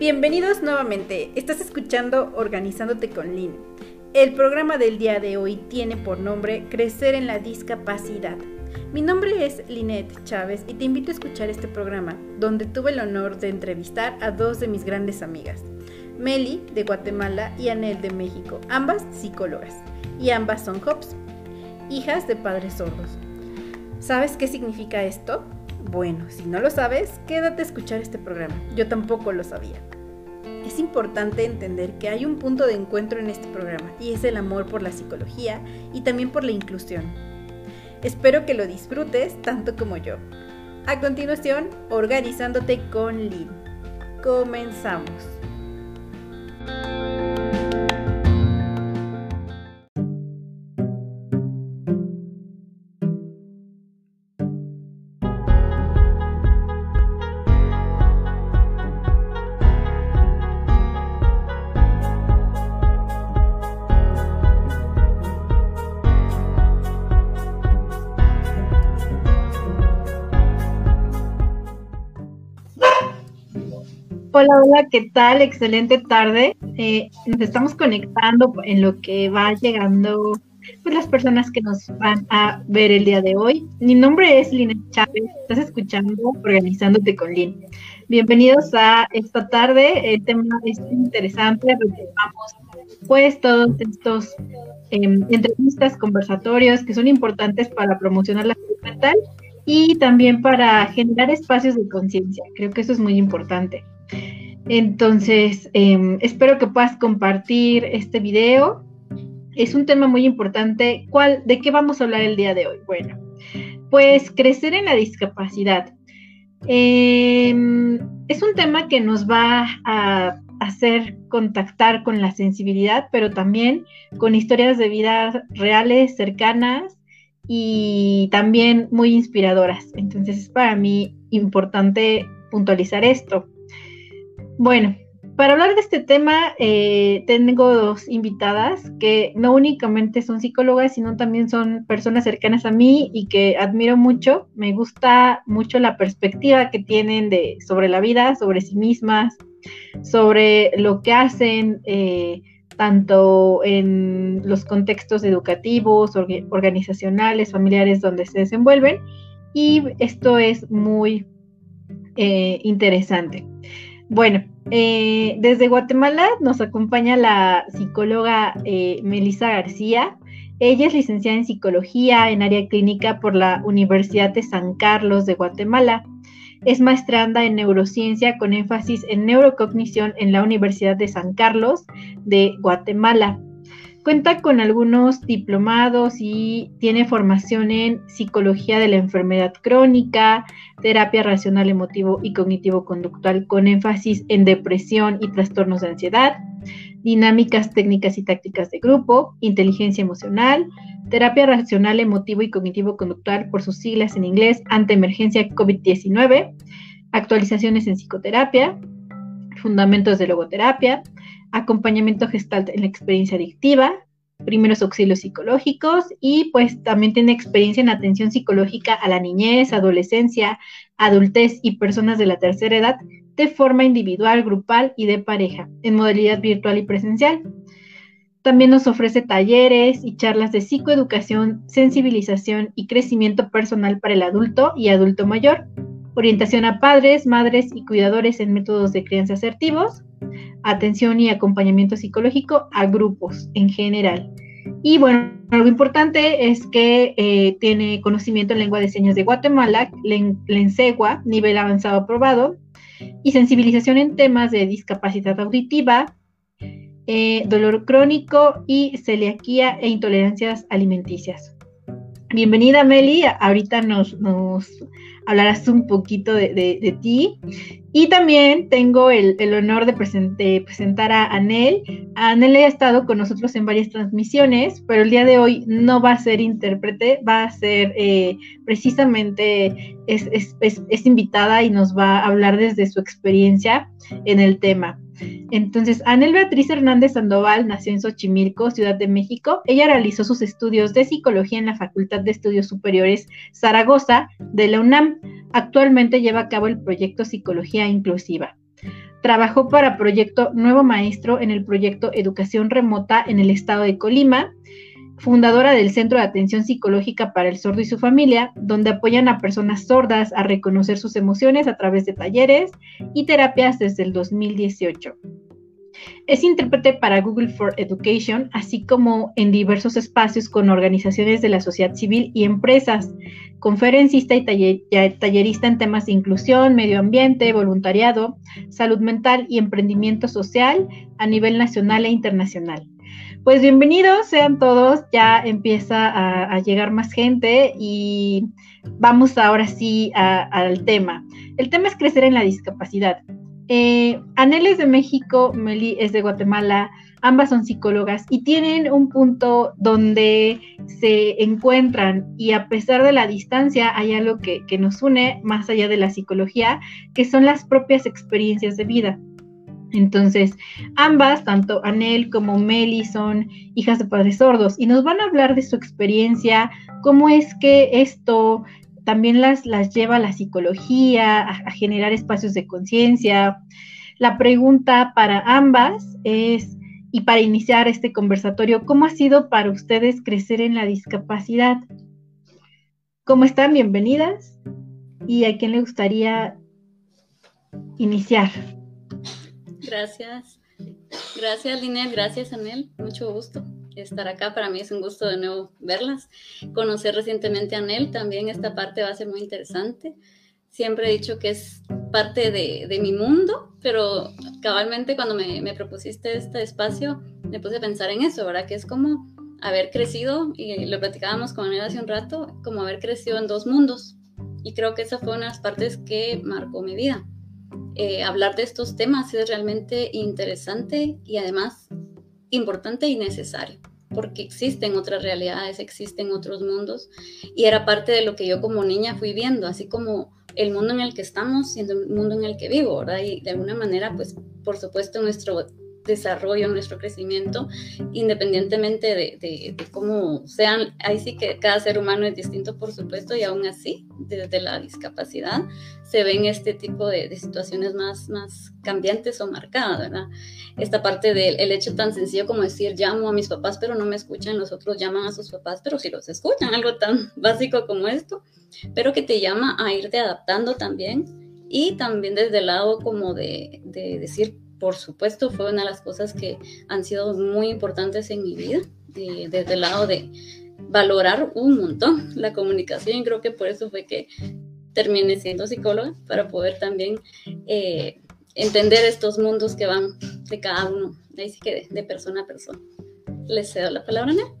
Bienvenidos nuevamente. Estás escuchando Organizándote con Lin. El programa del día de hoy tiene por nombre Crecer en la discapacidad. Mi nombre es Linet Chávez y te invito a escuchar este programa, donde tuve el honor de entrevistar a dos de mis grandes amigas, Meli de Guatemala y Anel de México, ambas psicólogas, y ambas son Hops, hijas de padres sordos. ¿Sabes qué significa esto? Bueno, si no lo sabes, quédate a escuchar este programa. Yo tampoco lo sabía. Es importante entender que hay un punto de encuentro en este programa y es el amor por la psicología y también por la inclusión. Espero que lo disfrutes tanto como yo. A continuación, organizándote con Lynn. Comenzamos. Hola, hola, ¿qué tal? Excelente tarde. Eh, nos estamos conectando en lo que va llegando pues, las personas que nos van a ver el día de hoy. Mi nombre es Lina Chávez, estás escuchando Organizándote con Lin. Bienvenidos a esta tarde, el tema es interesante, retomamos pues todos estos em, entrevistas, conversatorios que son importantes para promocionar la salud mental y también para generar espacios de conciencia. Creo que eso es muy importante. Entonces, em, espero que puedas compartir este video. Es un tema muy importante. ¿Cuál, ¿De qué vamos a hablar el día de hoy? Bueno, pues crecer en la discapacidad. Em, es un tema que nos va a hacer contactar con la sensibilidad, pero también con historias de vida reales, cercanas y también muy inspiradoras. Entonces es para mí importante puntualizar esto. Bueno, para hablar de este tema, eh, tengo dos invitadas que no únicamente son psicólogas, sino también son personas cercanas a mí y que admiro mucho. Me gusta mucho la perspectiva que tienen de, sobre la vida, sobre sí mismas, sobre lo que hacen, eh, tanto en los contextos educativos, organizacionales, familiares donde se desenvuelven. Y esto es muy eh, interesante. Bueno, eh, desde Guatemala nos acompaña la psicóloga eh, Melissa García. Ella es licenciada en psicología en área clínica por la Universidad de San Carlos de Guatemala. Es maestranda en neurociencia con énfasis en neurocognición en la Universidad de San Carlos de Guatemala. Cuenta con algunos diplomados y tiene formación en psicología de la enfermedad crónica, terapia racional emotivo y cognitivo conductual con énfasis en depresión y trastornos de ansiedad, dinámicas técnicas y tácticas de grupo, inteligencia emocional, terapia racional emotivo y cognitivo conductual por sus siglas en inglés ante emergencia COVID-19, actualizaciones en psicoterapia, fundamentos de logoterapia, acompañamiento gestal en la experiencia adictiva, primeros auxilios psicológicos y pues también tiene experiencia en atención psicológica a la niñez, adolescencia, adultez y personas de la tercera edad de forma individual, grupal y de pareja, en modalidad virtual y presencial. También nos ofrece talleres y charlas de psicoeducación, sensibilización y crecimiento personal para el adulto y adulto mayor, orientación a padres, madres y cuidadores en métodos de crianza asertivos, atención y acompañamiento psicológico a grupos en general. Y bueno, algo importante es que eh, tiene conocimiento en lengua de señas de Guatemala, Lensegua, nivel avanzado aprobado, y sensibilización en temas de discapacidad auditiva, eh, dolor crónico y celiaquía e intolerancias alimenticias. Bienvenida Meli, ahorita nos, hablarás un poquito de, ti. Y también tengo el, honor de, presentar a Anel. Anel ha estado con nosotros en varias transmisiones, pero el día de hoy no va a ser intérprete, va a ser eh, precisamente, es invitada y nos va a hablar desde su experiencia en el tema. Entonces, Anel Beatriz Hernández Sandoval nació en Xochimilco, Ciudad de México. Ella realizó sus estudios de psicología en la Facultad de Estudios Superiores Zaragoza de la UNAM. Actualmente lleva a cabo el proyecto Psicología Inclusiva. Trabajó para Proyecto Nuevo Maestro en el proyecto Educación Remota en el estado de Colima, fundadora del Centro de Atención Psicológica para el Sordo y su familia, donde apoyan a personas sordas a reconocer sus emociones a través de talleres y terapias desde el 2018. Es intérprete para Google for Education, así como en diversos espacios con organizaciones de la sociedad civil y empresas, conferencista y tallerista en temas de inclusión, medio ambiente, voluntariado, salud mental y emprendimiento social a nivel nacional e internacional. Pues bienvenidos sean todos, ya empieza a, llegar más gente y vamos ahora sí al tema. El tema es crecer en la discapacidad. Eh, Anel es de México, Meli es de Guatemala, ambas son psicólogas y tienen un punto donde se encuentran y a pesar de la distancia hay algo que, que nos une más allá de la psicología, que son las propias experiencias de vida. Entonces, ambas, tanto Anel como Meli, son hijas de padres sordos y nos van a hablar de su experiencia, cómo es que esto también las, las lleva a la psicología, a, generar espacios de conciencia. La pregunta para ambas es, y para iniciar este conversatorio, ¿cómo ha sido para ustedes crecer en la discapacidad? ¿Cómo están? Bienvenidas. ¿Y a quién le gustaría iniciar? Gracias. Gracias, Linet. Gracias, Anel. Mucho gusto estar acá. Para mí es un gusto de nuevo verlas. Conocer recientemente a Anel. También esta parte va a ser muy interesante. Siempre he dicho que es parte de, de mi mundo, pero cabalmente cuando me, me, propusiste este espacio, me puse a pensar en eso, ¿verdad? Que es como haber crecido, y lo platicábamos con Anel hace un rato, como haber crecido en dos mundos. Y creo que esa fue una de las partes que marcó mi vida eh, hablar de estos temas es realmente interesante y además importante y necesario, porque existen otras realidades, existen otros mundos y era parte de lo que yo como niña fui viendo, así como el mundo en el que estamos siendo el mundo en el que vivo, ¿verdad? Y de alguna manera, pues, por supuesto, nuestro desarrollo, nuestro crecimiento, independientemente de, cómo sean, ahí sí que cada ser humano es distinto, por supuesto, y aún así, desde la discapacidad, se ven este tipo de, situaciones más, más cambiantes o marcadas, ¿verdad? Esta parte del el hecho tan sencillo como decir, llamo a mis papás, pero no me escuchan, los otros llaman a sus papás, pero sí los escuchan, algo tan básico como esto, pero que te llama a irte adaptando también y también desde el lado como de, de decir, por supuesto, fue una de las cosas que han sido muy importantes en mi vida, desde el lado de valorar un montón la comunicación. Creo que por eso fue que terminé siendo psicóloga, para poder también eh, entender estos mundos que van de cada uno, ahí sí que de, persona a persona. Les cedo la palabra, ¿no?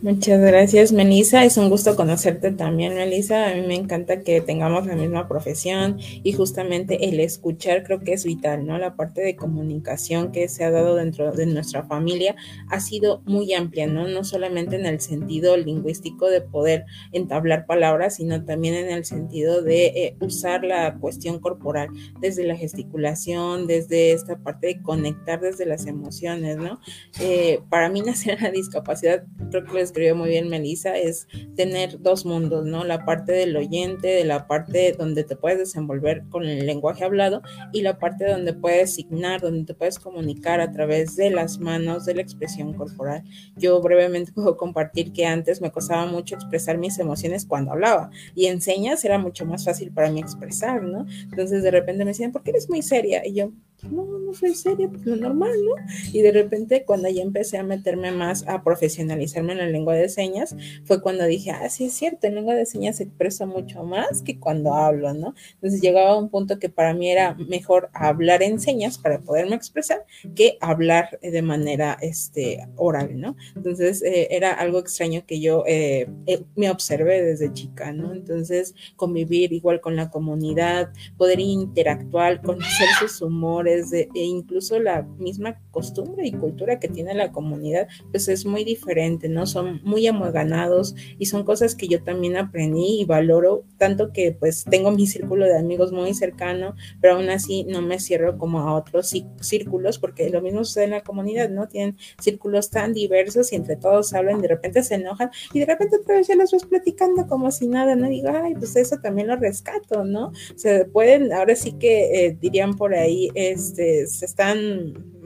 Muchas gracias, Melissa. Es un gusto conocerte también, Melissa. A mí me encanta que tengamos la misma profesión y justamente el escuchar creo que es vital, ¿no? La parte de comunicación que se ha dado dentro de nuestra familia ha sido muy amplia, ¿no? No solamente en el sentido lingüístico de poder entablar palabras, sino también en el sentido de eh, usar la cuestión corporal desde la gesticulación, desde esta parte de conectar desde las emociones, ¿no? Eh, para mí nacer la discapacidad creo que escribió muy bien Melissa, es tener dos mundos, ¿no? La parte del oyente, de la parte donde te puedes desenvolver con el lenguaje hablado y la parte donde puedes signar, donde te puedes comunicar a través de las manos, de la expresión corporal. Yo brevemente puedo compartir que antes me costaba mucho expresar mis emociones cuando hablaba y en señas era mucho más fácil para mí expresar, ¿no? Entonces de repente me decían, ¿por qué eres muy seria? Y yo, no, no soy seria, pues lo normal, ¿no? Y de repente cuando ya empecé a meterme más a profesionalizarme en la lengua de señas, fue cuando dije, ah, sí es cierto, en lengua de señas se expresa mucho más que cuando hablo, ¿no? Entonces llegaba a un punto que para mí era mejor hablar en señas para poderme expresar que hablar de manera este, oral, ¿no? Entonces eh, era algo extraño que yo eh, eh, me observé desde chica, ¿no? Entonces convivir igual con la comunidad, poder interactuar, conocer sus humores, valores de, e incluso la misma costumbre y cultura que tiene la comunidad, pues es muy diferente, ¿no? Son muy amueganados y son cosas que yo también aprendí y valoro, tanto que pues tengo mi círculo de amigos muy cercano, pero aún así no me cierro como a otros círculos, porque lo mismo sucede en la comunidad, ¿no? Tienen círculos tan diversos y entre todos hablan, de repente se enojan y de repente otra vez ya los ves platicando como si nada, ¿no? Digo, ay, pues eso también lo rescato, ¿no? Se pueden, ahora sí que eh, dirían por ahí, este, se están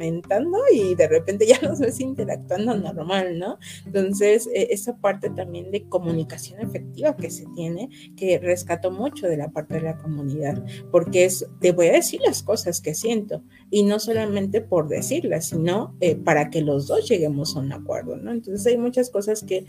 y de repente ya los ves interactuando normal, ¿no? Entonces, eh, esa parte también de comunicación efectiva que se tiene, que rescato mucho de la parte de la comunidad, porque es, te voy a decir las cosas que siento, y no solamente por decirlas, sino eh, para que los dos lleguemos a un acuerdo, ¿no? Entonces, hay muchas cosas que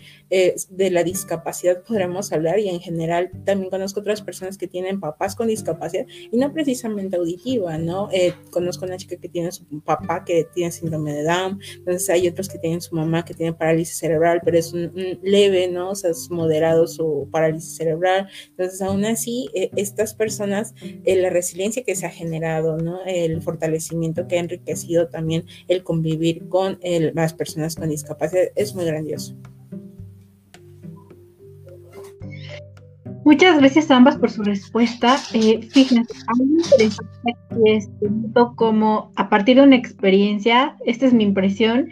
de la discapacidad podremos hablar y en general también conozco otras personas que tienen papás con discapacidad y no precisamente auditiva, ¿no? Eh, conozco una chica que tiene su papá que tiene síndrome de Down, entonces hay otros que tienen su mamá que tiene parálisis cerebral, pero es un, leve, ¿no? O sea, es moderado su parálisis cerebral. Entonces, aún así, eh, estas personas, eh, la resiliencia que se ha generado, ¿no? El fortalecimiento que ha enriquecido también el convivir con las personas con discapacidad es muy grandioso. Muchas gracias a ambas por su respuesta. Eh, fíjense, algo interesante aquí es como a partir de una experiencia, esta es mi impresión,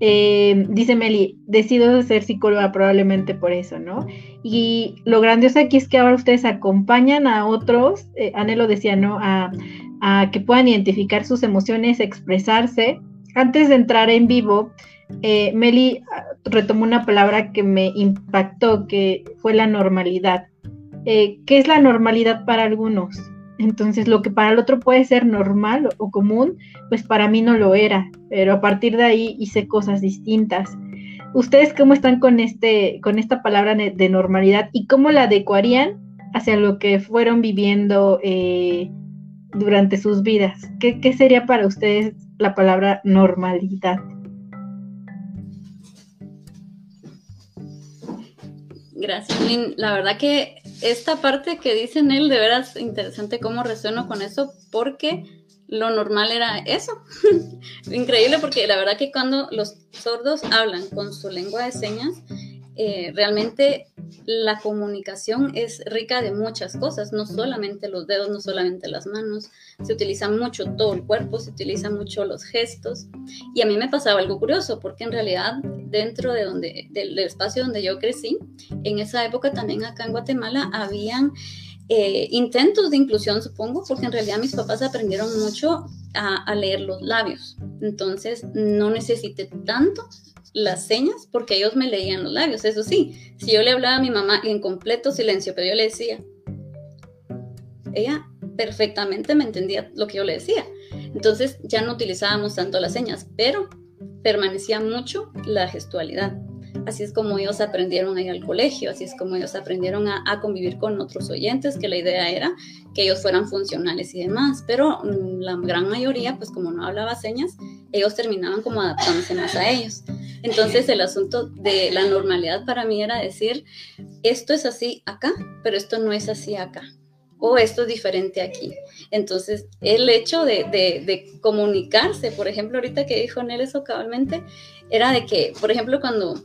eh, dice Meli, decido ser psicóloga probablemente por eso, ¿no? Y lo grandioso aquí es que ahora ustedes acompañan a otros, eh, Anelo decía, ¿no? A, a, que puedan identificar sus emociones, expresarse. Antes de entrar en vivo, eh, Meli ah, retomó una palabra que me impactó, que fue la normalidad. Eh, ¿qué es la normalidad para algunos? Entonces, lo que para el otro puede ser normal o común, pues para mí no lo era, pero a partir de ahí hice cosas distintas. ¿Ustedes cómo están con, este, con esta palabra de normalidad y cómo la adecuarían hacia lo que fueron viviendo eh, durante sus vidas? ¿Qué, ¿Qué sería para ustedes la palabra normalidad? Gracias. La verdad que esta parte que dice él, de veras interesante cómo resueno con eso, porque lo normal era eso. Increíble porque la verdad que cuando los sordos hablan con su lengua de señas, eh, realmente la comunicación es rica de muchas cosas, no solamente los dedos, no solamente las manos, se utiliza mucho todo el cuerpo, se utiliza mucho los gestos. Y a mí me pasaba algo curioso, porque en realidad dentro de donde, del, espacio donde yo crecí, en esa época también acá en Guatemala habían... Eh, intentos de inclusión, supongo, porque en realidad mis papás aprendieron mucho a, a, leer los labios. Entonces, no necesité tanto las señas porque ellos me leían los labios. Eso sí, si yo le hablaba a mi mamá en completo silencio, pero yo le decía, ella perfectamente me entendía lo que yo le decía. Entonces ya no utilizábamos tanto las señas, pero permanecía mucho la gestualidad. Así es como ellos aprendieron a ir al colegio, así es como ellos aprendieron a, convivir con otros oyentes, que la idea era que ellos fueran funcionales y demás, pero mm, la gran mayoría, pues como no hablaba señas, ellos terminaban como adaptándose más a ellos. Entonces el asunto de la normalidad para mí era decir, esto es así acá, pero esto no es así acá. O esto es diferente aquí. Entonces, el hecho de, comunicarse, por ejemplo, ahorita que dijo Nel eso era de que, por ejemplo, cuando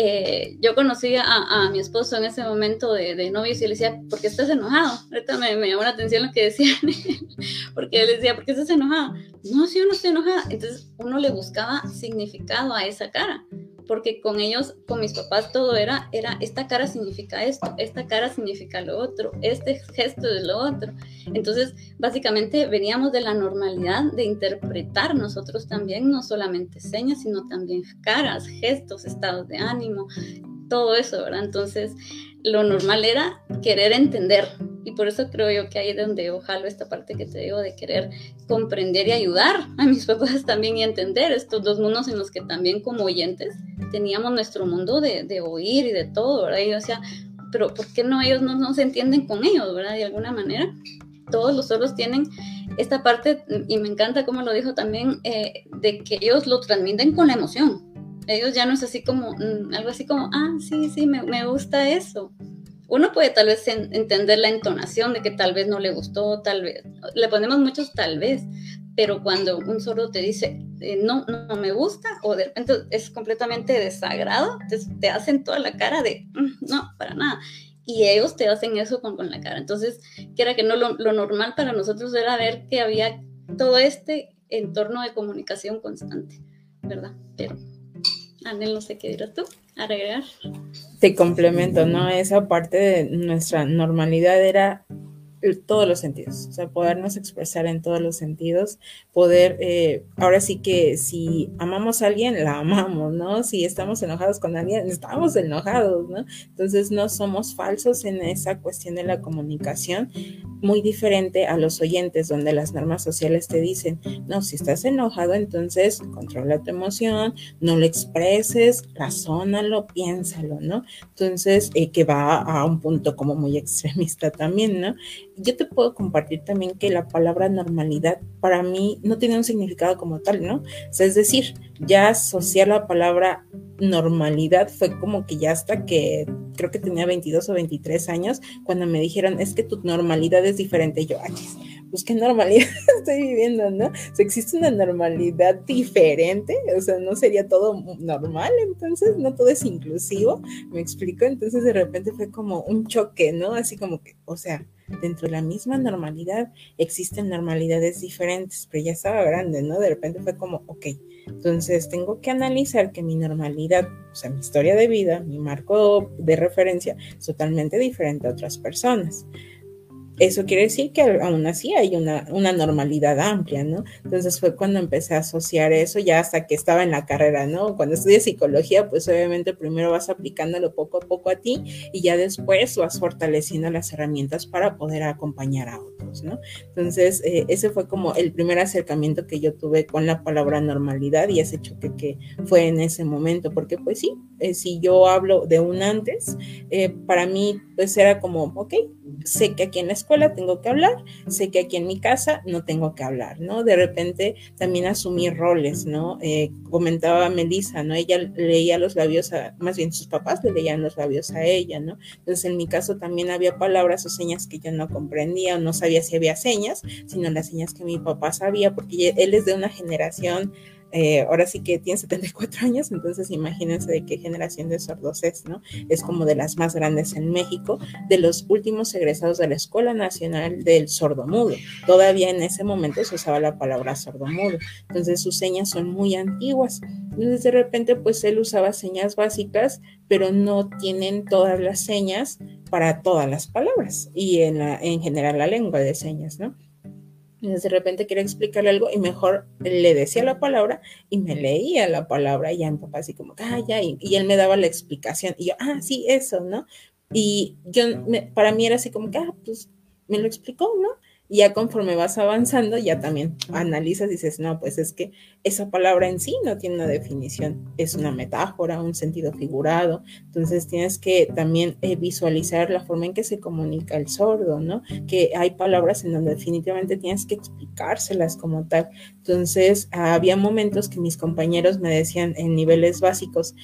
eh, yo conocí a, mi esposo en ese momento de, de novios y le decía, ¿por qué estás enojado? Ahorita me, me, llamó la atención lo que decía porque él decía, ¿por qué estás enojado? No, si yo no estoy enojada. Entonces uno le buscaba significado a esa cara porque con ellos, con mis papás, todo era, era, esta cara significa esto, esta cara significa lo otro, este gesto es lo otro. Entonces, básicamente veníamos de la normalidad de interpretar nosotros también, no solamente señas, sino también caras, gestos, estados de ánimo, todo eso, ¿verdad? Entonces, lo normal era querer entender. Y por eso creo yo que ahí es donde ojalá esta parte que te digo de querer comprender y ayudar a mis papás también y entender estos dos mundos en los que también como oyentes teníamos nuestro mundo de, de oír y de todo, ¿verdad? Y yo decía, pero ¿por qué no ellos no, no se entienden con ellos, ¿verdad? De alguna manera. Todos los solos tienen esta parte, y me encanta como lo dijo también, eh, de que ellos lo transmiten con la emoción, ellos ya no es así como, mm, algo así como, ah, sí, sí, me, me gusta eso. Uno puede tal vez entender la entonación de que tal vez no le gustó, tal vez, le ponemos muchos tal vez, pero cuando un sordo te dice, eh, no, no me gusta, o de repente es completamente desagrado, te, te hacen toda la cara de, mm, no, para nada. Y ellos te hacen eso con, con la cara. Entonces, que era que no, lo, lo normal para nosotros era ver que había todo este entorno de comunicación constante, ¿verdad? Pero, Anel, no sé qué dirás tú, agregar. Te complemento, ¿no? Esa parte de nuestra normalidad era todos los sentidos, o sea, podernos expresar en todos los sentidos, poder, eh, ahora sí que si amamos a alguien, la amamos, ¿no? Si estamos enojados con alguien, estamos enojados, ¿no? Entonces no somos falsos en esa cuestión de la comunicación, muy diferente a los oyentes, donde las normas sociales te dicen, no, si estás enojado, entonces controla tu emoción, no lo expreses, razónalo, piénsalo, ¿no? Entonces, eh, que va a un punto como muy extremista también, ¿no? Yo te puedo compartir también que la palabra normalidad para mí no tiene un significado como tal, ¿no? Es decir, ya asociar la palabra normalidad fue como que ya hasta que creo que tenía 22 o 23 años, cuando me dijeron, es que tu normalidad es diferente. Yo, ay, pues qué normalidad estoy viviendo, ¿no? O existe una normalidad diferente, o sea, no sería todo normal, entonces, no todo es inclusivo, me explico, entonces de repente fue como un choque, ¿no? Así como que, o sea, dentro de la misma normalidad existen normalidades diferentes, pero ya estaba grande, ¿no? De repente fue como, ok, entonces tengo que analizar que mi normalidad, o sea, mi historia de vida, mi marco de referencia es totalmente diferente a otras personas eso quiere decir que aún así hay una, una, normalidad amplia, ¿no? Entonces fue cuando empecé a asociar eso ya hasta que estaba en la carrera, ¿no? Cuando estudias psicología, pues obviamente primero vas aplicándolo poco a poco a ti y ya después vas fortaleciendo las herramientas para poder acompañar a otros, ¿no? Entonces, eh, ese fue como el primer acercamiento que yo tuve con la palabra normalidad y ese choque que fue en ese momento, porque pues sí, eh, si yo hablo de un antes, eh, para mí pues era como, ok, sé que aquí en la tengo que hablar, sé que aquí en mi casa no tengo que hablar, ¿no? De repente también asumí roles, ¿no? Eh, comentaba Melissa, ¿no? Ella leía los labios, a, más bien sus papás le leían los labios a ella, ¿no? Entonces en mi caso también había palabras o señas que yo no comprendía o no sabía si había señas, sino las señas que mi papá sabía, porque él es de una generación eh, ahora sí que tiene 74 años, entonces imagínense de qué generación de sordos es, ¿no? Es como de las más grandes en México, de los últimos egresados de la Escuela Nacional del Sordomudo. Todavía en ese momento se usaba la palabra sordomudo, entonces sus señas son muy antiguas. Entonces de repente pues él usaba señas básicas, pero no tienen todas las señas para todas las palabras y en, general la lengua de señas, ¿no? De repente quería explicarle algo y mejor le decía la palabra y me leía la palabra y ya mi papá así como, ah, ya, y, él me daba la explicación y yo, ah, sí, eso, ¿no? Y yo, para mí era así como que, ah, pues me lo explicó, ¿no? Y ya conforme vas avanzando, ya también analizas y dices, no, pues es que esa palabra en sí no tiene una definición, es una metáfora, un sentido figurado. Entonces tienes que también eh, visualizar la forma en que se comunica el sordo, ¿no? Que hay palabras en donde definitivamente tienes que explicárselas como tal. Entonces había momentos que mis compañeros me decían en niveles básicos,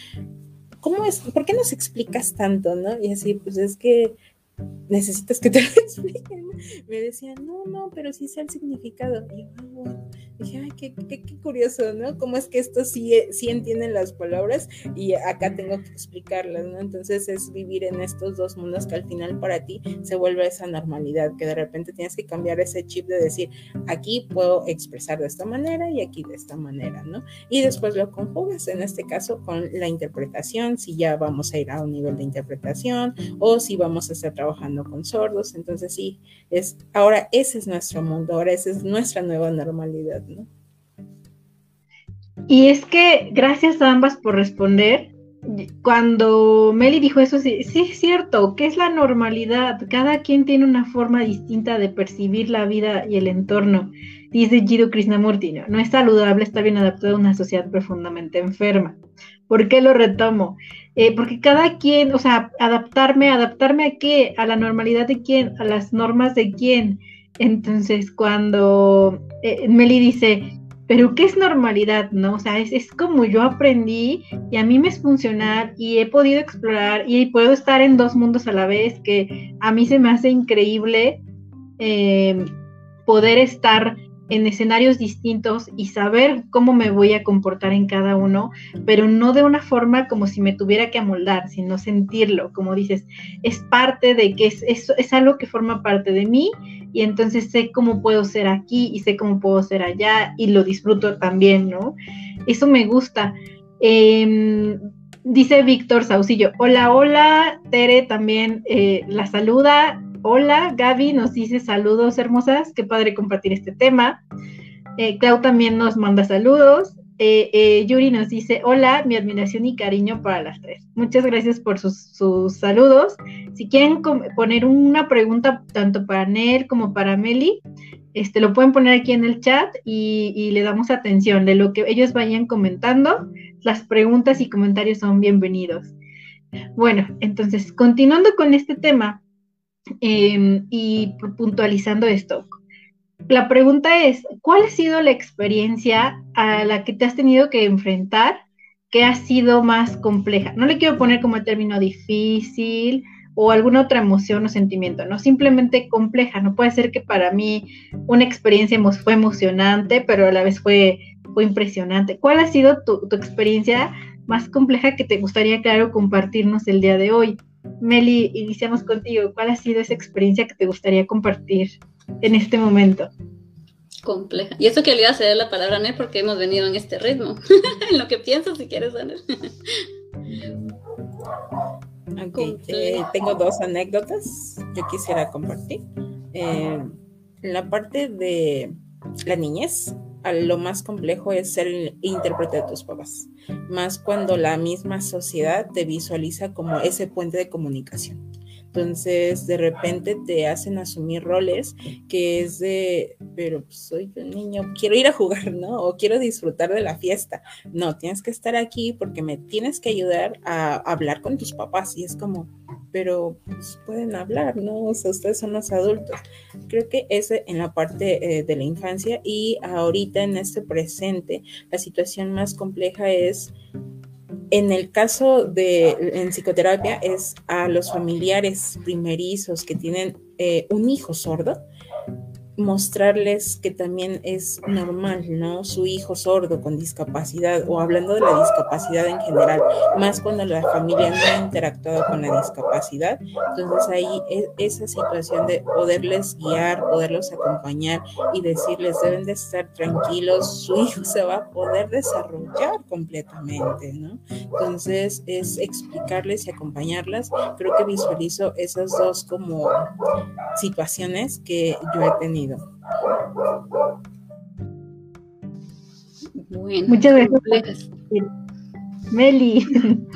¿cómo es? ¿Por qué nos explicas tanto, no? Y así, pues es que necesitas que te lo expliquen. Me decían, no, no, pero sí sé el significado. Y ah, Dije, ay, qué, qué, qué, curioso, ¿no? Cómo es que estos sí, sí entienden las palabras y acá tengo que explicarlas, ¿no? Entonces es vivir en estos dos mundos que al final para ti se vuelve esa normalidad, que de repente tienes que cambiar ese chip de decir, aquí puedo expresar de esta manera y aquí de esta manera, ¿no? Y después lo conjugas, en este caso, con la interpretación, si ya vamos a ir a un nivel de interpretación o si vamos a estar trabajando con sordos, entonces sí, es, ahora ese es nuestro mundo, ahora esa es nuestra nueva normalidad. Y es que gracias a ambas por responder. Cuando Meli dijo eso, sí, sí es cierto, que es la normalidad. Cada quien tiene una forma distinta de percibir la vida y el entorno. Dice Jiddu Krishnamurti, ¿no? no es saludable estar bien adaptado a una sociedad profundamente enferma. ¿Por qué lo retomo? Eh, porque cada quien, o sea, adaptarme, adaptarme a qué, a la normalidad de quién, a las normas de quién. Entonces, cuando eh, Meli dice, pero ¿qué es normalidad? ¿No? O sea, es, como yo aprendí y a mí me es funcional y he podido explorar y puedo estar en dos mundos a la vez, que a mí se me hace increíble em, poder estar en escenarios distintos y saber cómo me voy a comportar en cada uno, pero no de una forma como si me tuviera que amoldar, sino sentirlo, como dices, es parte de que es, es, es algo que forma parte de mí y entonces sé cómo puedo ser aquí y sé cómo puedo ser allá y lo disfruto también, ¿no? Eso me gusta. Em, dice Víctor Saucillo, hola, hola, Tere también eh, la saluda, hola, Gaby nos dice saludos hermosas, qué padre compartir este tema. Eh, Clau también nos manda saludos. Eh, eh, Yuri nos dice, hola, mi admiración y cariño para las tres. Muchas gracias por sus, saludos. Si quieren poner una pregunta tanto para Nel como para Meli, este, lo pueden poner aquí en el chat y, le damos atención de lo que ellos vayan comentando. Las preguntas y comentarios son bienvenidos. Bueno, entonces, continuando con este tema, Em, y puntualizando esto, la pregunta es, ¿cuál ha sido la experiencia a la que te has tenido que enfrentar que ha sido más compleja? No le quiero poner como el término difícil o alguna otra emoción o sentimiento, no simplemente compleja. No puede ser que para mí una experiencia fue emocionante, pero a la vez fue, fue impresionante. ¿Cuál ha sido tu, tu experiencia más compleja que te gustaría, claro, compartirnos el día de hoy? Meli, iniciamos contigo. ¿Cuál ha sido esa experiencia que te gustaría compartir en este momento? Compleja. Y eso que le iba a ceder la palabra a Nel porque hemos venido en este ritmo. en lo que piensas, si quieres, Anel. Eh, tengo dos anécdotas que quisiera compartir. Eh, la parte de la niñez, lo más complejo es ser el intérprete de tus papás, más cuando la misma sociedad te visualiza como ese puente de comunicación. Entonces, de repente te hacen asumir roles que es de, pero pues, soy un niño, quiero ir a jugar, ¿no? O quiero disfrutar de la fiesta. No, tienes que estar aquí porque me tienes que ayudar a hablar con tus papás. Y es como, pero pues, pueden hablar, ¿no? O sea, ustedes son los adultos. Creo que ese en la parte eh, de la infancia y ahorita en este presente, la situación más compleja es en el caso de en psicoterapia es a los familiares primerizos que tienen eh, un hijo sordo, mostrarles que también es normal, ¿no? Su hijo sordo con discapacidad o hablando de la discapacidad en general, más cuando la familia no ha interactuado con la discapacidad. Entonces ahí es esa situación de poderles guiar, poderlos acompañar y decirles deben de estar tranquilos, su hijo se va a poder desarrollar completamente, ¿no? Entonces es explicarles y acompañarlas. Creo que visualizo esas dos como situaciones que yo he tenido Muchas gracias. Meli.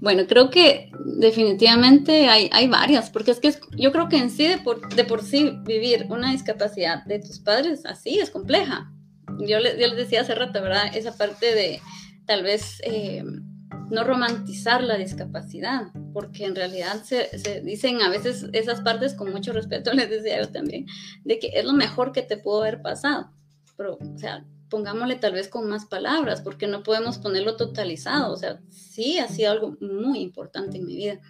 Bueno, creo que definitivamente hay, hay, varias, porque es que yo creo que en sí, de por, de por sí, vivir una discapacidad de tus padres así es compleja. Yo, les decía hace rato, ¿verdad? Esa parte de tal vez eh, no romantizar la discapacidad, porque en realidad se, dicen a veces esas partes con mucho respeto, les decía yo también, de que es lo mejor que te pudo haber pasado. Pero, o sea, pongámosle tal vez con más palabras, porque no podemos ponerlo totalizado. O sea, sí ha sido algo muy importante en mi vida.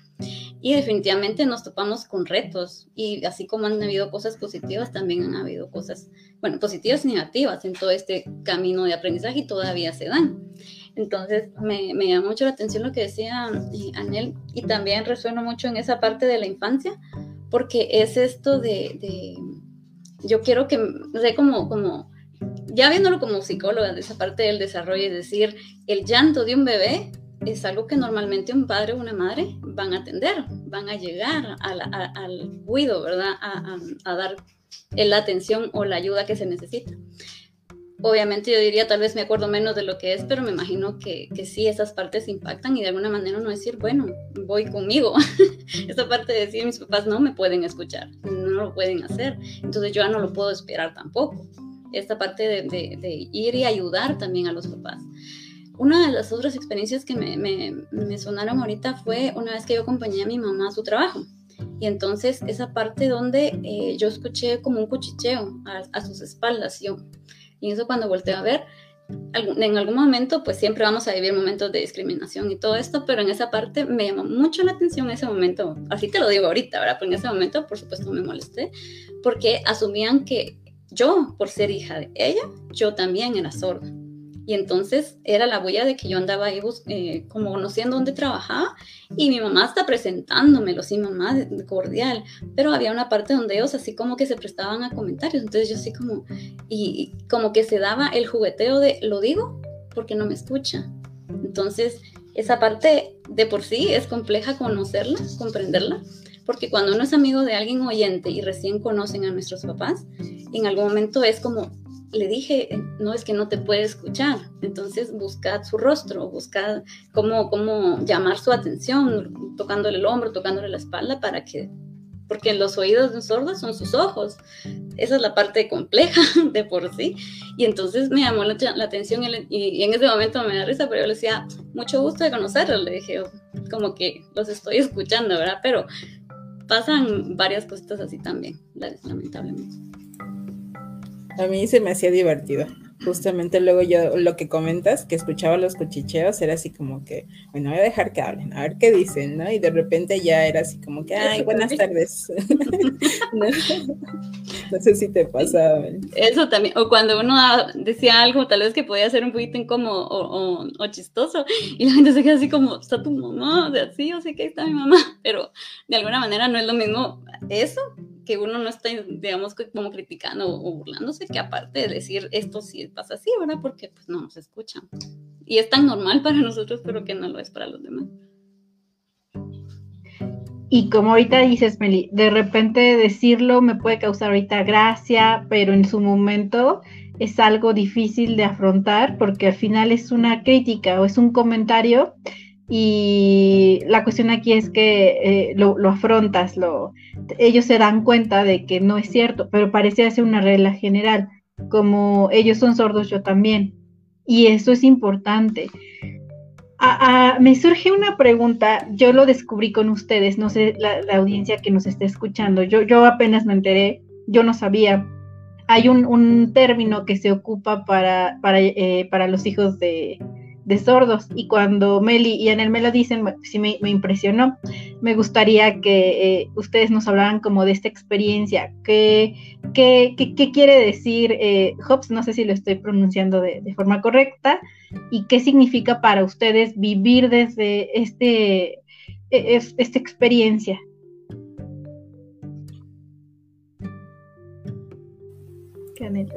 Y definitivamente nos topamos con retos. Y así como han habido cosas positivas, también han habido cosas, bueno, positivas y negativas en todo este camino de aprendizaje y todavía se dan. Entonces me, me llama mucho la atención lo que decía eh, Anel y también resueno mucho en esa parte de la infancia, porque es esto de, de yo quiero que, sea, como, como, ya viéndolo como psicóloga, de esa parte del desarrollo, es decir, el llanto de un bebé es algo que normalmente un padre o una madre van a atender, van a llegar al cuido, ¿verdad? A, a dar la atención o la ayuda que se necesita. Obviamente yo diría, tal vez me acuerdo menos de lo que es, pero me imagino que, que sí, esas partes impactan y de alguna manera no decir, bueno, voy conmigo. Esa parte de decir, mis papás no me pueden escuchar, no lo pueden hacer, entonces yo ya no lo puedo esperar tampoco. Esta parte de, de, ir y ayudar también a los papás. Una de las otras experiencias que me, me, sonaron ahorita fue una vez que yo acompañé a mi mamá a su trabajo. Y entonces esa parte donde eh, yo escuché como un cuchicheo a, a sus espaldas. Yo, y eso cuando volteo a ver, en algún momento, pues siempre vamos a vivir momentos de discriminación y todo esto, pero en esa parte me llamó mucho la atención ese momento, así te lo digo ahorita, ¿verdad? Pero en ese momento, por supuesto, me molesté, porque asumían que yo, por ser hija de ella, yo también era sorda. Y entonces era la huella de que yo andaba ahí eh, como conociendo dónde trabajaba y mi mamá está presentándomelo, sí, mamá, cordial, pero había una parte donde ellos así como que se prestaban a comentarios, entonces yo así como, y, como que se daba el jugueteo de, lo digo porque no me escucha. Entonces, esa parte de por sí es compleja conocerla, comprenderla, porque cuando uno es amigo de alguien oyente y recién conocen a nuestros papás, en algún momento es como, le dije, no es que no te puede escuchar, entonces buscad su rostro, buscad cómo, cómo llamar su atención, tocándole el hombro, tocándole la espalda para que, porque los oídos de un sordo son sus ojos, esa es la parte compleja de por sí, y entonces me llamó la, atención y, en ese momento me da risa, pero yo le decía, mucho gusto de conocerlos, le dije, como que los estoy escuchando, ¿verdad? Pero pasan varias cosas así también, lamentablemente. A mí se me hacía divertido justamente luego yo lo que comentas, que escuchaba los cuchicheos, era así como que, bueno, voy a dejar que hablen, a ver qué dicen, ¿no? Y de repente ya era así como que, ay, buenas tardes. no, sé si te pasa. Eso también, o cuando uno decía algo tal vez que podía ser un poquito incómodo o, o, chistoso, y la gente se queda así como, está tu mamá, o sea, sí, yo sé que está mi mamá, pero de alguna manera no es lo mismo eso que uno no está, digamos, como criticando o burlándose, que aparte de decir esto sí pasa así, ¿verdad? Porque pues no nos escuchan. Y es tan normal para nosotros, pero que no lo es para los demás. Y como ahorita dices, Meli, de repente decirlo me puede causar ahorita gracia, pero en su momento es algo difícil de afrontar porque al final es una crítica o es un comentario y la cuestión aquí es que eh, lo, afrontas, lo, ellos se dan cuenta de que no es cierto, pero parece ser una regla general, como ellos son sordos, yo también. Y eso es importante. me surge una pregunta, yo lo descubrí con ustedes, no sé, la, audiencia que nos esté escuchando, yo, yo apenas me enteré, yo no sabía. Hay un, término que se ocupa para, para, eh, para los hijos de, de sordos. Y cuando Meli y Anel me lo dicen, sí me, impresionó. Me gustaría que eh, ustedes nos hablaran como de esta experiencia. ¿Qué, qué, qué, quiere decir eh, Hobbes? No sé si lo estoy pronunciando de, forma correcta. ¿Y qué significa para ustedes vivir desde este, e, esta experiencia?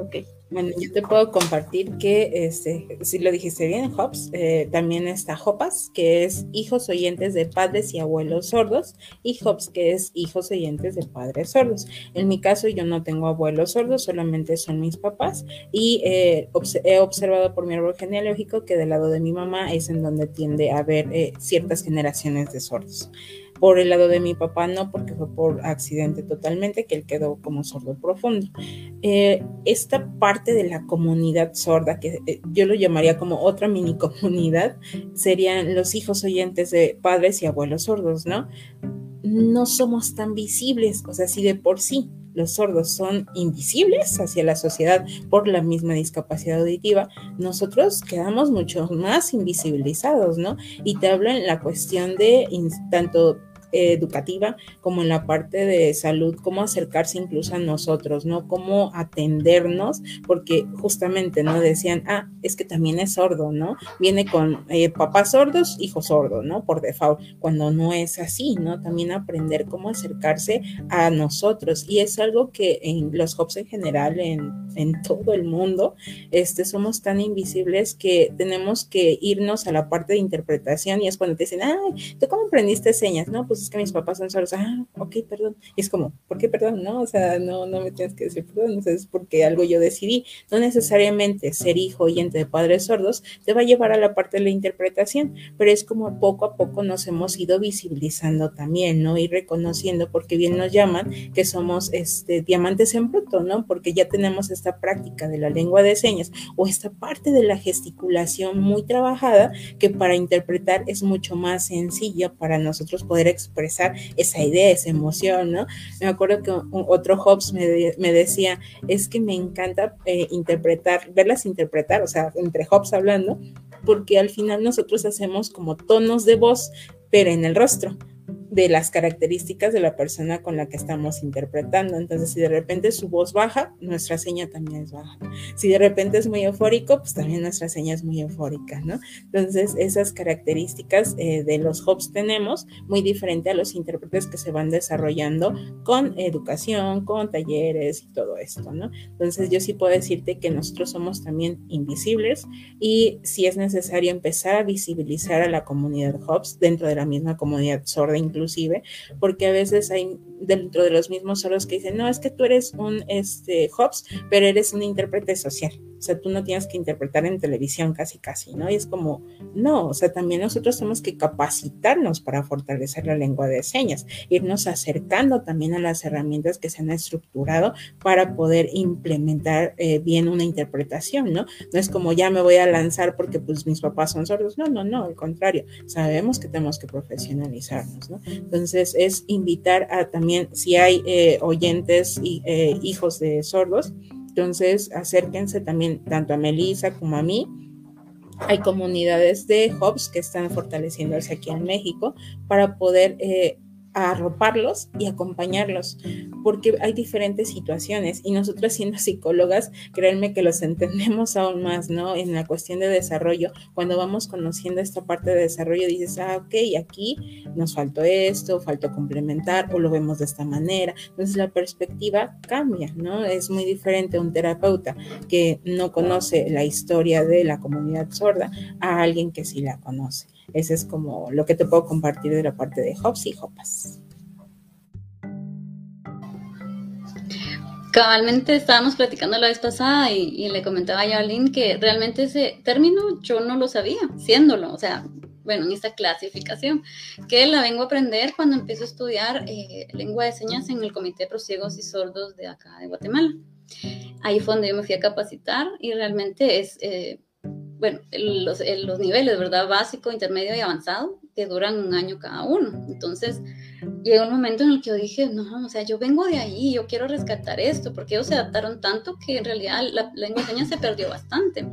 Ok. Bueno, yo te puedo compartir que, este, si lo dijiste bien, Hobbes, eh, también está Hopas, que es hijos oyentes de padres y abuelos sordos, y Hobbes, que es hijos oyentes de padres sordos. En mi caso, yo no tengo abuelos sordos, solamente son mis papás, y eh, he observado por mi árbol genealógico que del lado de mi mamá es en donde tiende a haber eh, ciertas generaciones de sordos. Por el lado de mi papá no, porque fue por accidente totalmente que él quedó como sordo profundo. Eh, esta parte de la comunidad sorda, que eh, yo lo llamaría como otra mini comunidad, serían los hijos oyentes de padres y abuelos sordos, ¿no? No somos tan visibles, o sea, si de por sí los sordos son invisibles hacia la sociedad por la misma discapacidad auditiva, nosotros quedamos mucho más invisibilizados, ¿no? Y te hablo en la cuestión de tanto educativa como en la parte de salud, cómo acercarse incluso a nosotros, ¿no? Cómo atendernos, porque justamente, ¿no? Decían, ah, es que también es sordo, ¿no? Viene con eh, papás sordos, hijos sordos, ¿no? Por default, cuando no es así, ¿no? También aprender cómo acercarse a nosotros. Y es algo que en los jobs en general, en, en todo el mundo, este, somos tan invisibles que tenemos que irnos a la parte de interpretación y es cuando te dicen, ay, ¿tú cómo aprendiste señas? No, pues es que mis papás son sordos, ah, ok, perdón. Y es como, ¿por qué perdón? No, o sea, no, no me tienes que decir perdón, o es porque algo yo decidí. No necesariamente ser hijo oyente de padres sordos te va a llevar a la parte de la interpretación, pero es como poco a poco nos hemos ido visibilizando también, ¿no? Y reconociendo, porque bien nos llaman que somos este, diamantes en bruto, ¿no? Porque ya tenemos esta práctica de la lengua de señas o esta parte de la gesticulación muy trabajada que para interpretar es mucho más sencilla para nosotros poder expresar expresar esa idea, esa emoción, ¿no? Me acuerdo que otro Hobbes me, decía, es que me encanta eh, interpretar, verlas interpretar, o sea, entre Hobbes hablando, porque al final nosotros hacemos como tonos de voz, pero en el rostro de las características de la persona con la que estamos interpretando. Entonces, si de repente su voz baja, nuestra seña también es baja. Si de repente es muy eufórico, pues también nuestra seña es muy eufórica, ¿no? Entonces, esas características eh, de los hubs tenemos muy diferente a los intérpretes que se van desarrollando con educación, con talleres y todo esto, ¿no? Entonces, yo sí puedo decirte que nosotros somos también invisibles y si es necesario empezar a visibilizar a la comunidad hubs dentro de la misma comunidad sorda inclusive, porque a veces hay dentro de los mismos sordos que dicen, no, es que tú eres un este, Hobbes, pero eres un intérprete social. O sea, tú no tienes que interpretar en televisión casi, casi, ¿no? Y es como, no, o sea, también nosotros tenemos que capacitarnos para fortalecer la lengua de señas, irnos acercando también a las herramientas que se han estructurado para poder implementar eh, bien una interpretación, ¿no? No es como ya me voy a lanzar porque pues mis papás son sordos, no, no, no, al contrario, sabemos que tenemos que profesionalizarnos, ¿no? Entonces es invitar a también si hay eh, oyentes y eh, hijos de sordos, entonces acérquense también tanto a Melissa como a mí. Hay comunidades de hubs que están fortaleciéndose aquí en México para poder eh, arroparlos y acompañarlos, porque hay diferentes situaciones y nosotros siendo psicólogas, créanme que los entendemos aún más, ¿no? En la cuestión de desarrollo, cuando vamos conociendo esta parte de desarrollo, dices, ah, ok, aquí nos faltó esto, faltó complementar o lo vemos de esta manera. Entonces la perspectiva cambia, ¿no? Es muy diferente un terapeuta que no conoce la historia de la comunidad sorda a alguien que sí la conoce. Ese es como lo que te puedo compartir de la parte de Hops y Hopas. Cabalmente estábamos platicando la vez pasada y, le comentaba a Yalin que realmente ese término yo no lo sabía, siéndolo, o sea, bueno, en esta clasificación, que la vengo a aprender cuando empiezo a estudiar eh, lengua de señas en el Comité de Prosiegos y Sordos de acá de Guatemala. Ahí fue donde yo me fui a capacitar y realmente es, eh, bueno, los, los niveles, ¿verdad? Básico, intermedio y avanzado, que duran un año cada uno. Entonces, llegó un momento en el que yo dije, no, o sea, yo vengo de ahí, yo quiero rescatar esto, porque ellos se adaptaron tanto que en realidad la de señas se perdió bastante.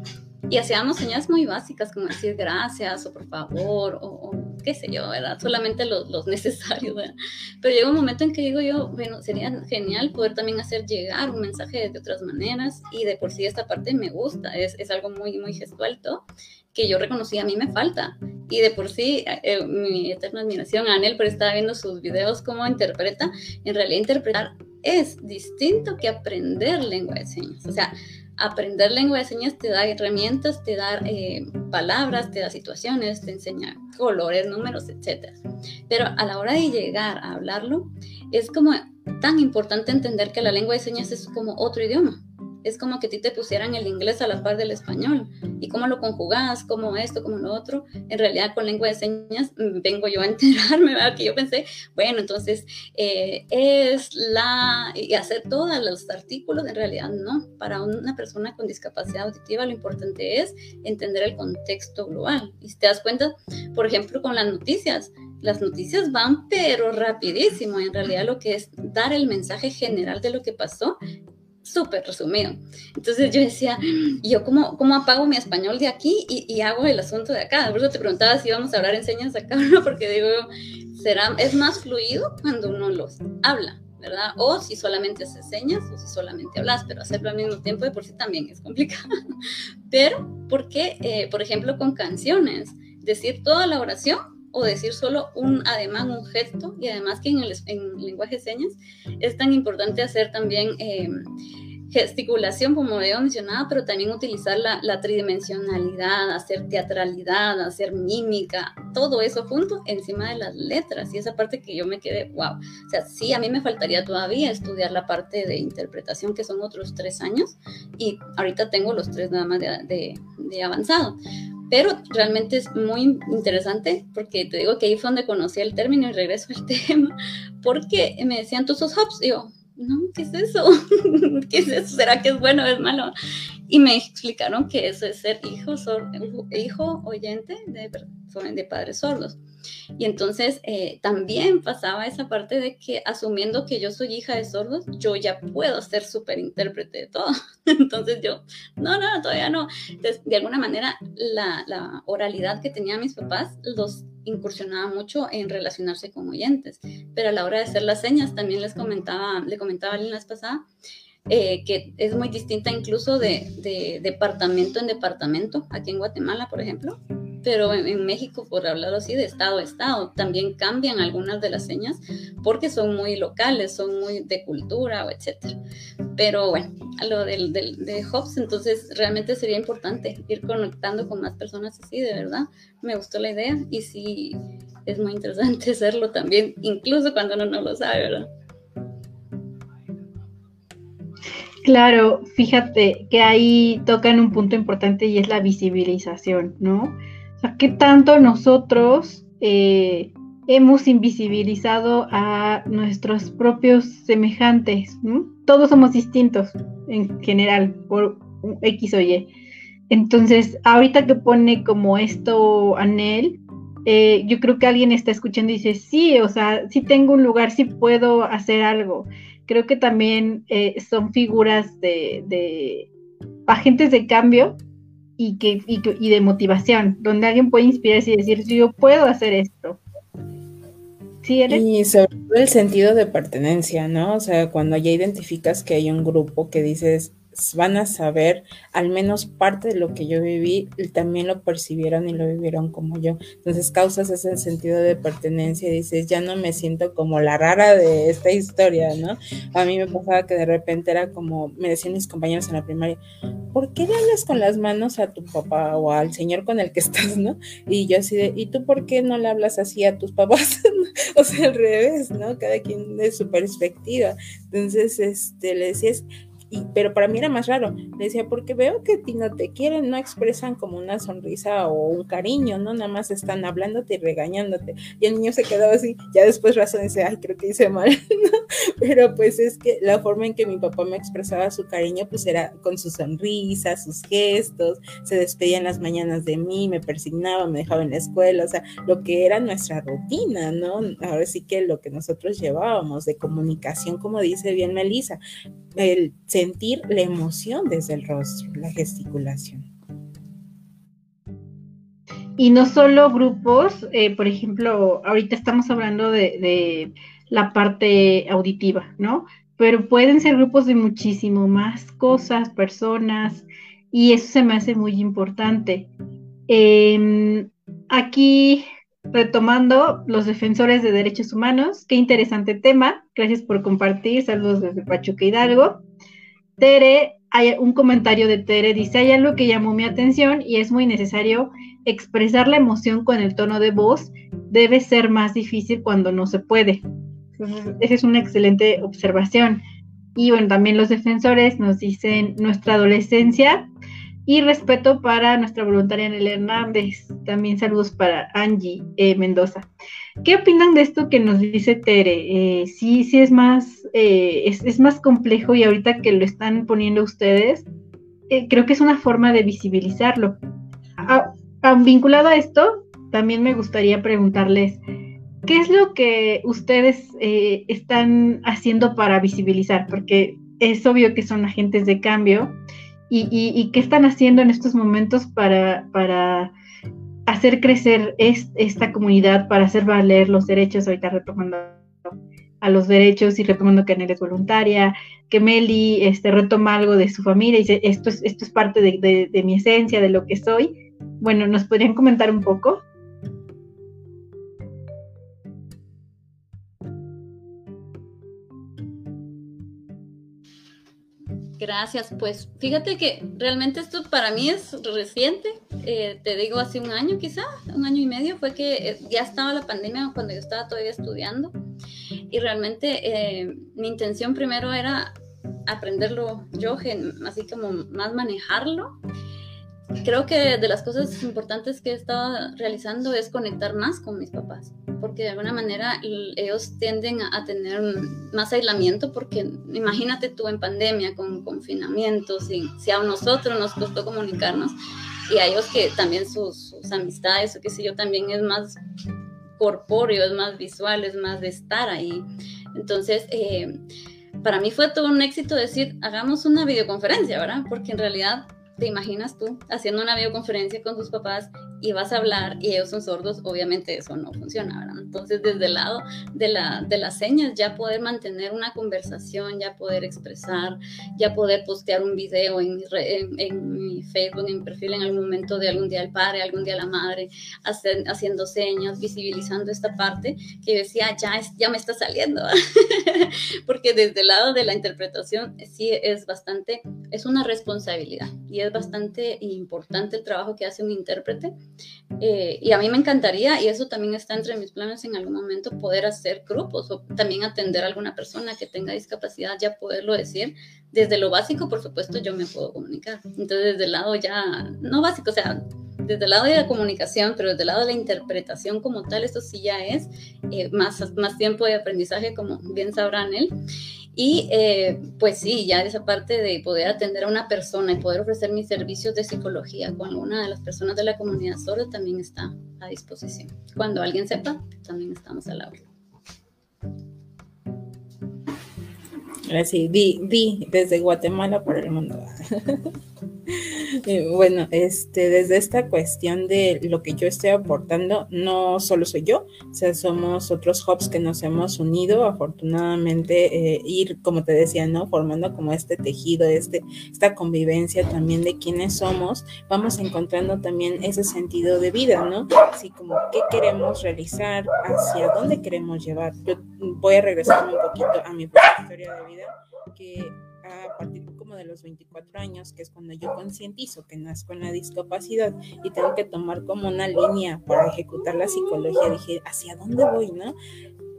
Y hacíamos señas muy básicas, como decir gracias o por favor, o, qué sé yo, ¿verdad? Solamente los, necesarios, ¿verdad? Pero llega un momento en que digo yo, bueno, sería genial poder también hacer llegar un mensaje de otras maneras, y de por sí esta parte me gusta, es, es algo muy, muy gestual que yo reconocí a mí me falta. Y de por sí, eh, mi eterna admiración a Anel, por estaba viendo sus videos, cómo interpreta, en realidad interpretar es distinto que aprender lengua de señas. O sea, aprender lengua de señas te da herramientas, te da eh, palabras, te da situaciones, te enseña colores, números, etc. Pero a la hora de llegar a hablarlo, es como tan importante entender que la lengua de señas es como otro idioma es como que a ti te pusieran el inglés a la par del español. ¿Y cómo lo conjugás? ¿Cómo esto? ¿Cómo lo otro? En realidad, con lengua de señas, mm, vengo yo a enterarme, ¿verdad? Que yo pensé, bueno, entonces eh, es la. y hacer todos los artículos, en realidad no. Para una persona con discapacidad auditiva, lo importante es entender el contexto global. Y si te das cuenta, por ejemplo, con las noticias, las noticias van pero rapidísimo. En realidad lo que es dar el mensaje general de lo que pasó súper resumido. Entonces yo decía, ¿y yo cómo, cómo apago mi español de aquí y, hago el asunto de acá? Por eso te preguntaba si íbamos a hablar en señas acá o no, porque digo, será, es más fluido cuando uno los habla, ¿verdad? O si solamente haces señas o si solamente hablas, pero hacerlo al mismo tiempo de por sí también es complicado. Pero, ¿por qué, eh, por ejemplo, con canciones? Decir toda la oración o decir solo un ademán, un gesto, y además que en el en lenguaje de señas es tan importante hacer también eh, gesticulación, como he mencionado, pero también utilizar la, la, tridimensionalidad, hacer teatralidad, hacer mímica, todo eso junto encima de las letras. Y esa parte que yo me quedé, wow. O sea, sí, a mí me faltaría todavía estudiar la parte de interpretación, que son otros tres años, y ahorita tengo los tres nada más de, de, de avanzado. Pero realmente es muy interesante porque te digo que ahí fue donde conocí el término y regreso al tema, porque me decían, ¿tú sos hops? Y yo, no, ¿qué es eso? ¿Qué es eso? ¿Será que es bueno o es malo? Y me explicaron que eso es ser hijo, hijo oyente de, de padres sordos. Y entonces eh, también pasaba esa parte de que asumiendo que yo soy hija de sordos, yo ya puedo ser súper intérprete de todo. Entonces yo, no, no, todavía no. Entonces, de alguna manera, la, la oralidad que tenían mis papás los incursionaba mucho en relacionarse con oyentes, pero a la hora de hacer las señas también les comentaba, le comentaba la vez pasada, eh, que es muy distinta incluso de, de, departamento en departamento, aquí en Guatemala, por ejemplo, pero en, México, por hablarlo así, de estado a estado, también cambian algunas de las señas porque son muy locales, son muy de cultura, etcétera. Pero bueno, a lo del, del, de Hobbes, entonces realmente sería importante ir conectando con más personas así, de verdad. Me gustó la idea y sí, es muy interesante hacerlo también, incluso cuando uno no lo sabe, ¿verdad? Claro, fíjate que ahí tocan un punto importante y es la visibilización, ¿no? ¿Qué tanto nosotros eh, hemos invisibilizado a nuestros propios semejantes? Todos somos distintos en general, por X o Y. Entonces, ahorita que pone como esto Anel, eh, yo creo que alguien está escuchando y dice, sí, o sea, sí tengo un lugar, sí puedo hacer algo. Creo que también eh, son figuras de, de agentes de cambio y, que, y, de motivación, donde alguien puede inspirarse y decir, yo puedo hacer esto. ¿Sí, y sobre todo el sentido de pertenencia, ¿no? O sea, cuando ya identificas que hay un grupo que dices, van a saber al menos parte de lo que yo viví, también lo percibieron y lo vivieron como yo. Entonces causas ese sentido de pertenencia y dices, ya no me siento como la rara de esta historia, ¿no? A mí me pasaba que de repente era como, me decían mis compañeros en la primaria, ¿por qué le hablas con las manos a tu papá o al señor con el que estás, ¿no? Y yo así de, ¿y tú por qué no le hablas así a tus papás? o sea, al revés, ¿no? Cada quien de su perspectiva. Entonces, este, le decías, pero para mí era más raro. Le decía, porque veo que ti no te quieren, no expresan como una sonrisa o un cariño, ¿no? Nada más están hablándote y regañándote. Y el niño se quedaba así, ya después razón dice, ay, creo que hice mal, ¿no? Pero pues es que la forma en que mi papá me expresaba su cariño, pues era con su sonrisa, sus gestos, se despedía en las mañanas de mí, me persignaba, me dejaba en la escuela, o sea, lo que era nuestra rutina, ¿no? Ahora sí que lo que nosotros llevábamos de comunicación, como dice bien Melissa, el sentir la emoción desde el rostro, la gesticulación. Y no solo grupos, eh, por ejemplo, ahorita estamos hablando de, la parte auditiva, ¿no? Pero pueden ser grupos de muchísimo más cosas, personas, y eso se me hace muy importante. Em, aquí retomando los defensores de derechos humanos, qué interesante tema. Gracias por compartir. Saludos desde Pachuca Hidalgo. Tere, hay un comentario de Tere, dice, hay algo que llamó mi atención y es muy necesario expresar la emoción con el tono de voz, debe ser más difícil cuando no se puede. esa es una excelente observación. Y bueno, también los defensores nos dicen nuestra adolescencia y respeto para nuestra voluntaria Nelly Hernández. También saludos para Angie eh, Mendoza. ¿Qué opinan de esto que nos dice Tere? Eh, sí, sí es más, eh, es, más complejo y ahorita que lo están poniendo ustedes, eh, creo que es una forma de visibilizarlo. vinculado a esto, también me gustaría preguntarles, ¿qué es lo que ustedes están haciendo para visibilizar? Porque es obvio que son agentes de cambio y, qué están haciendo en estos momentos para, para hacer crecer esta comunidad para hacer valer los derechos, ahorita retomando a los derechos y retomando que Anel es voluntaria, que Meli este, retoma algo de su familia y dice, esto es, esto es parte de, de mi esencia, de lo que soy. Bueno, ¿nos podrían comentar un poco? Gracias, pues fíjate que realmente esto para mí es reciente, eh, te digo hace un año quizá, un año y medio fue que eh, ya estaba la pandemia cuando yo estaba todavía estudiando y realmente eh, mi intención primero era aprenderlo yo, así como más manejarlo. Creo que de las cosas importantes que he estado realizando es conectar más con mis papás porque de alguna manera ellos tienden a, tener más aislamiento, porque imagínate tú en pandemia, con confinamiento, si, si a nosotros nos costó comunicarnos, y a ellos que también sus, sus amistades o qué sé yo, también es más corpóreo, es más visual, es más de estar ahí. Entonces, eh, para mí fue todo un éxito decir, hagamos una videoconferencia, ¿verdad? Porque en realidad te imaginas tú haciendo una videoconferencia con tus papás y vas a hablar y ellos son sordos, obviamente eso no funciona, ¿verdad? Entonces, desde el lado de, la, de las señas, ya poder mantener una conversación, ya poder expresar, ya poder postear un video en mi, en, mi Facebook, en mi perfil en algún momento de algún día al padre, algún día la madre, haciendo señas, visibilizando esta parte que decía, ya, es, ya me está saliendo, porque desde el lado de la interpretación sí es bastante, es una responsabilidad y es bastante importante el trabajo que hace un intérprete eh, y a mí me encantaría, y eso también está entre mis planes en algún momento, poder hacer grupos o también atender a alguna persona que tenga discapacidad, ya poderlo decir. Desde lo básico, por supuesto, yo me puedo comunicar. Entonces, desde el lado ya, no básico, o sea, desde el lado de la comunicación, pero desde el lado de la interpretación como tal, esto sí ya es eh, más, más tiempo de aprendizaje, como bien sabrán él. Y eh, pues sí, ya esa parte de poder atender a una persona y poder ofrecer mis servicios de psicología con alguna de las personas de la comunidad sorda también está a disposición. Cuando alguien sepa, también estamos a la hora. Así, vi, vi desde Guatemala para el mundo. bueno, este, desde esta cuestión de lo que yo estoy aportando, no solo soy yo, o sea, somos otros hubs que nos hemos unido, afortunadamente, eh, ir, como te decía, ¿no? Formando como este tejido, este, esta convivencia también de quiénes somos, vamos encontrando también ese sentido de vida, ¿no? Así como qué queremos realizar, hacia dónde queremos llevar. Yo voy a regresarme un poquito a mi propia historia de vida, que a partir como de los 24 años, que es cuando yo concientizo que nazco en la discapacidad y tengo que tomar como una línea para ejecutar la psicología, dije, ¿hacia dónde voy, no?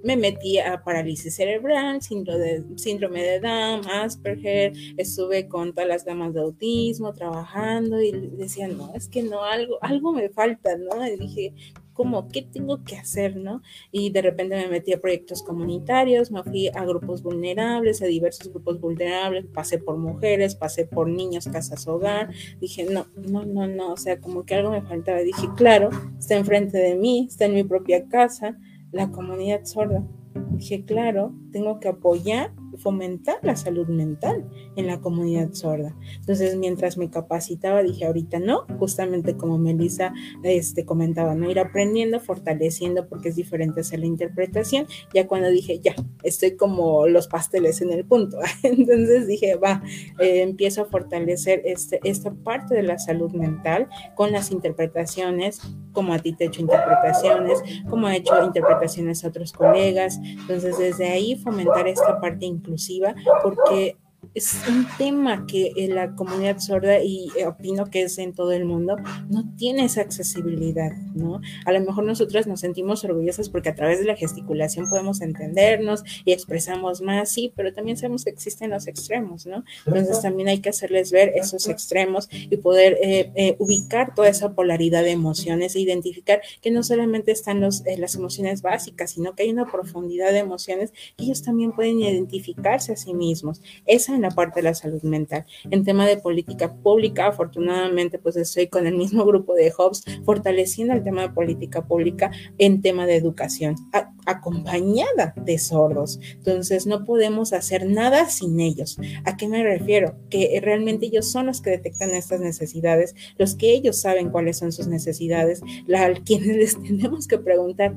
Me metí a parálisis cerebral, síndrome de, síndrome de Down, Asperger, estuve con todas las damas de autismo trabajando y decía, no, es que no, algo, algo me falta, ¿no? Y dije, como, ¿qué tengo que hacer, no? Y de repente me metí a proyectos comunitarios, me fui a grupos vulnerables, a diversos grupos vulnerables, pasé por mujeres, pasé por niños, casas, hogar, dije, no, no, no, no, o sea, como que algo me faltaba, dije, claro, está enfrente de mí, está en mi propia casa, la comunidad sorda. Dije, claro, tengo que apoyar fomentar la salud mental en la comunidad sorda. Entonces, mientras me capacitaba, dije, ahorita no, justamente como Melissa este, comentaba, no ir aprendiendo, fortaleciendo, porque es diferente hacer la interpretación. Ya cuando dije, ya, estoy como los pasteles en el punto. Entonces dije, va, eh, empiezo a fortalecer este, esta parte de la salud mental con las interpretaciones, como a ti te he hecho interpretaciones, como he hecho interpretaciones a otros colegas. Entonces, desde ahí fomentar esta parte inclusiva, porque es un tema que la comunidad sorda, y opino que es en todo el mundo, no tiene esa accesibilidad, ¿no? A lo mejor nosotras nos sentimos orgullosas porque a través de la gesticulación podemos entendernos y expresamos más, sí, pero también sabemos que existen los extremos, ¿no? Entonces también hay que hacerles ver esos extremos y poder eh, eh, ubicar toda esa polaridad de emociones e identificar que no solamente están los, eh, las emociones básicas, sino que hay una profundidad de emociones que ellos también pueden identificarse a sí mismos. Esa en parte de la salud mental. En tema de política pública, afortunadamente, pues estoy con el mismo grupo de hubs fortaleciendo el tema de política pública en tema de educación, acompañada de sordos. Entonces, no podemos hacer nada sin ellos. ¿A qué me refiero? Que realmente ellos son los que detectan estas necesidades, los que ellos saben cuáles son sus necesidades, la, quienes les tenemos que preguntar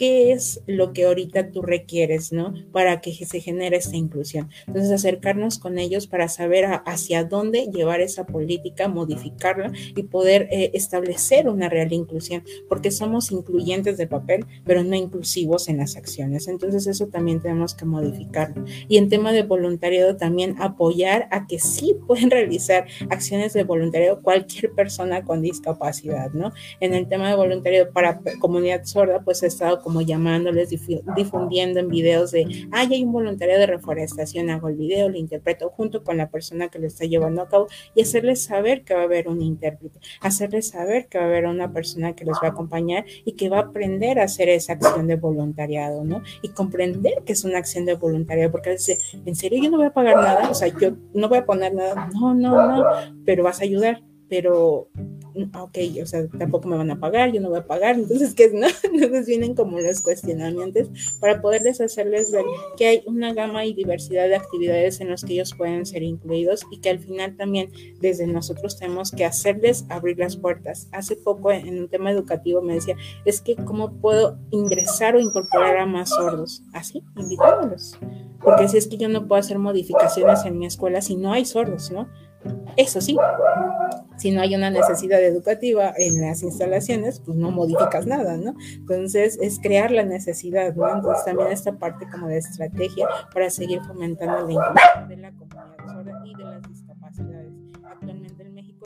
qué es lo que ahorita tú requieres, ¿no? Para que se genere esta inclusión. Entonces, acercarnos con ellos para saber hacia dónde llevar esa política, modificarla y poder eh, establecer una real inclusión, porque somos incluyentes de papel, pero no inclusivos en las acciones. Entonces, eso también tenemos que modificarlo. Y en tema de voluntariado, también apoyar a que sí pueden realizar acciones de voluntariado cualquier persona con discapacidad, ¿no? En el tema de voluntariado para comunidad sorda, pues he estado como llamándoles, difundiendo en videos de, ah, hay un voluntario de reforestación, hago el video, lo interpreto junto con la persona que lo está llevando a cabo y hacerles saber que va a haber un intérprete, hacerles saber que va a haber una persona que los va a acompañar y que va a aprender a hacer esa acción de voluntariado, ¿no? Y comprender que es una acción de voluntariado, porque veces, ¿en serio yo no voy a pagar nada? O sea, yo no voy a poner nada, no, no, no, pero vas a ayudar pero, mm, ok, o sea, tampoco me van a pagar, yo no voy a pagar, entonces, ¿qué es? No? Entonces vienen como los cuestionamientos para poderles hacerles ver que hay una gama y diversidad de actividades en las que ellos pueden ser incluidos y que al final también desde nosotros tenemos que hacerles abrir las puertas. Hace poco en un tema educativo me decía, es que cómo puedo ingresar o incorporar a más sordos, así, invitándolos. Porque si es que yo no puedo hacer modificaciones en mi escuela si no hay sordos, ¿no? Eso sí, si no hay una necesidad educativa en las instalaciones, pues no modificas nada, ¿no? Entonces es crear la necesidad, ¿no? Entonces también esta parte como de estrategia para seguir fomentando la inclusión de la comunidad y de las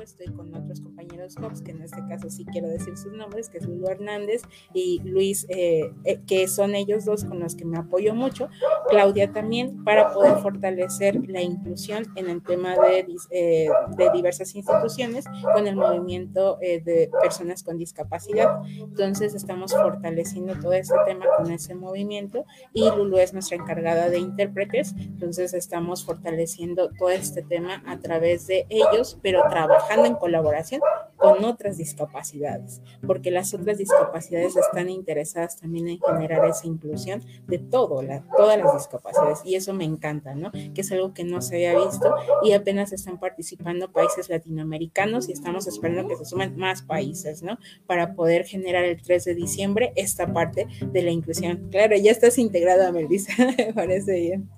estoy con otros compañeros COPS, que en este caso sí quiero decir sus nombres, que es Lulu Hernández y Luis, eh, eh, que son ellos dos con los que me apoyo mucho, Claudia también, para poder fortalecer la inclusión en el tema de, eh, de diversas instituciones con el movimiento de personas con discapacidad. Entonces estamos fortaleciendo todo este tema con ese movimiento y Lulu es nuestra encargada de intérpretes, entonces estamos fortaleciendo todo este tema a través de ellos, pero trabajando en colaboración con otras discapacidades, porque las otras discapacidades están interesadas también en generar esa inclusión de todo, la, todas las discapacidades, y eso me encanta, ¿no? Que es algo que no se había visto y apenas están participando países latinoamericanos y estamos esperando que se sumen más países, ¿no? Para poder generar el 3 de diciembre esta parte de la inclusión. Claro, ya estás integrada, Melissa, me parece bien.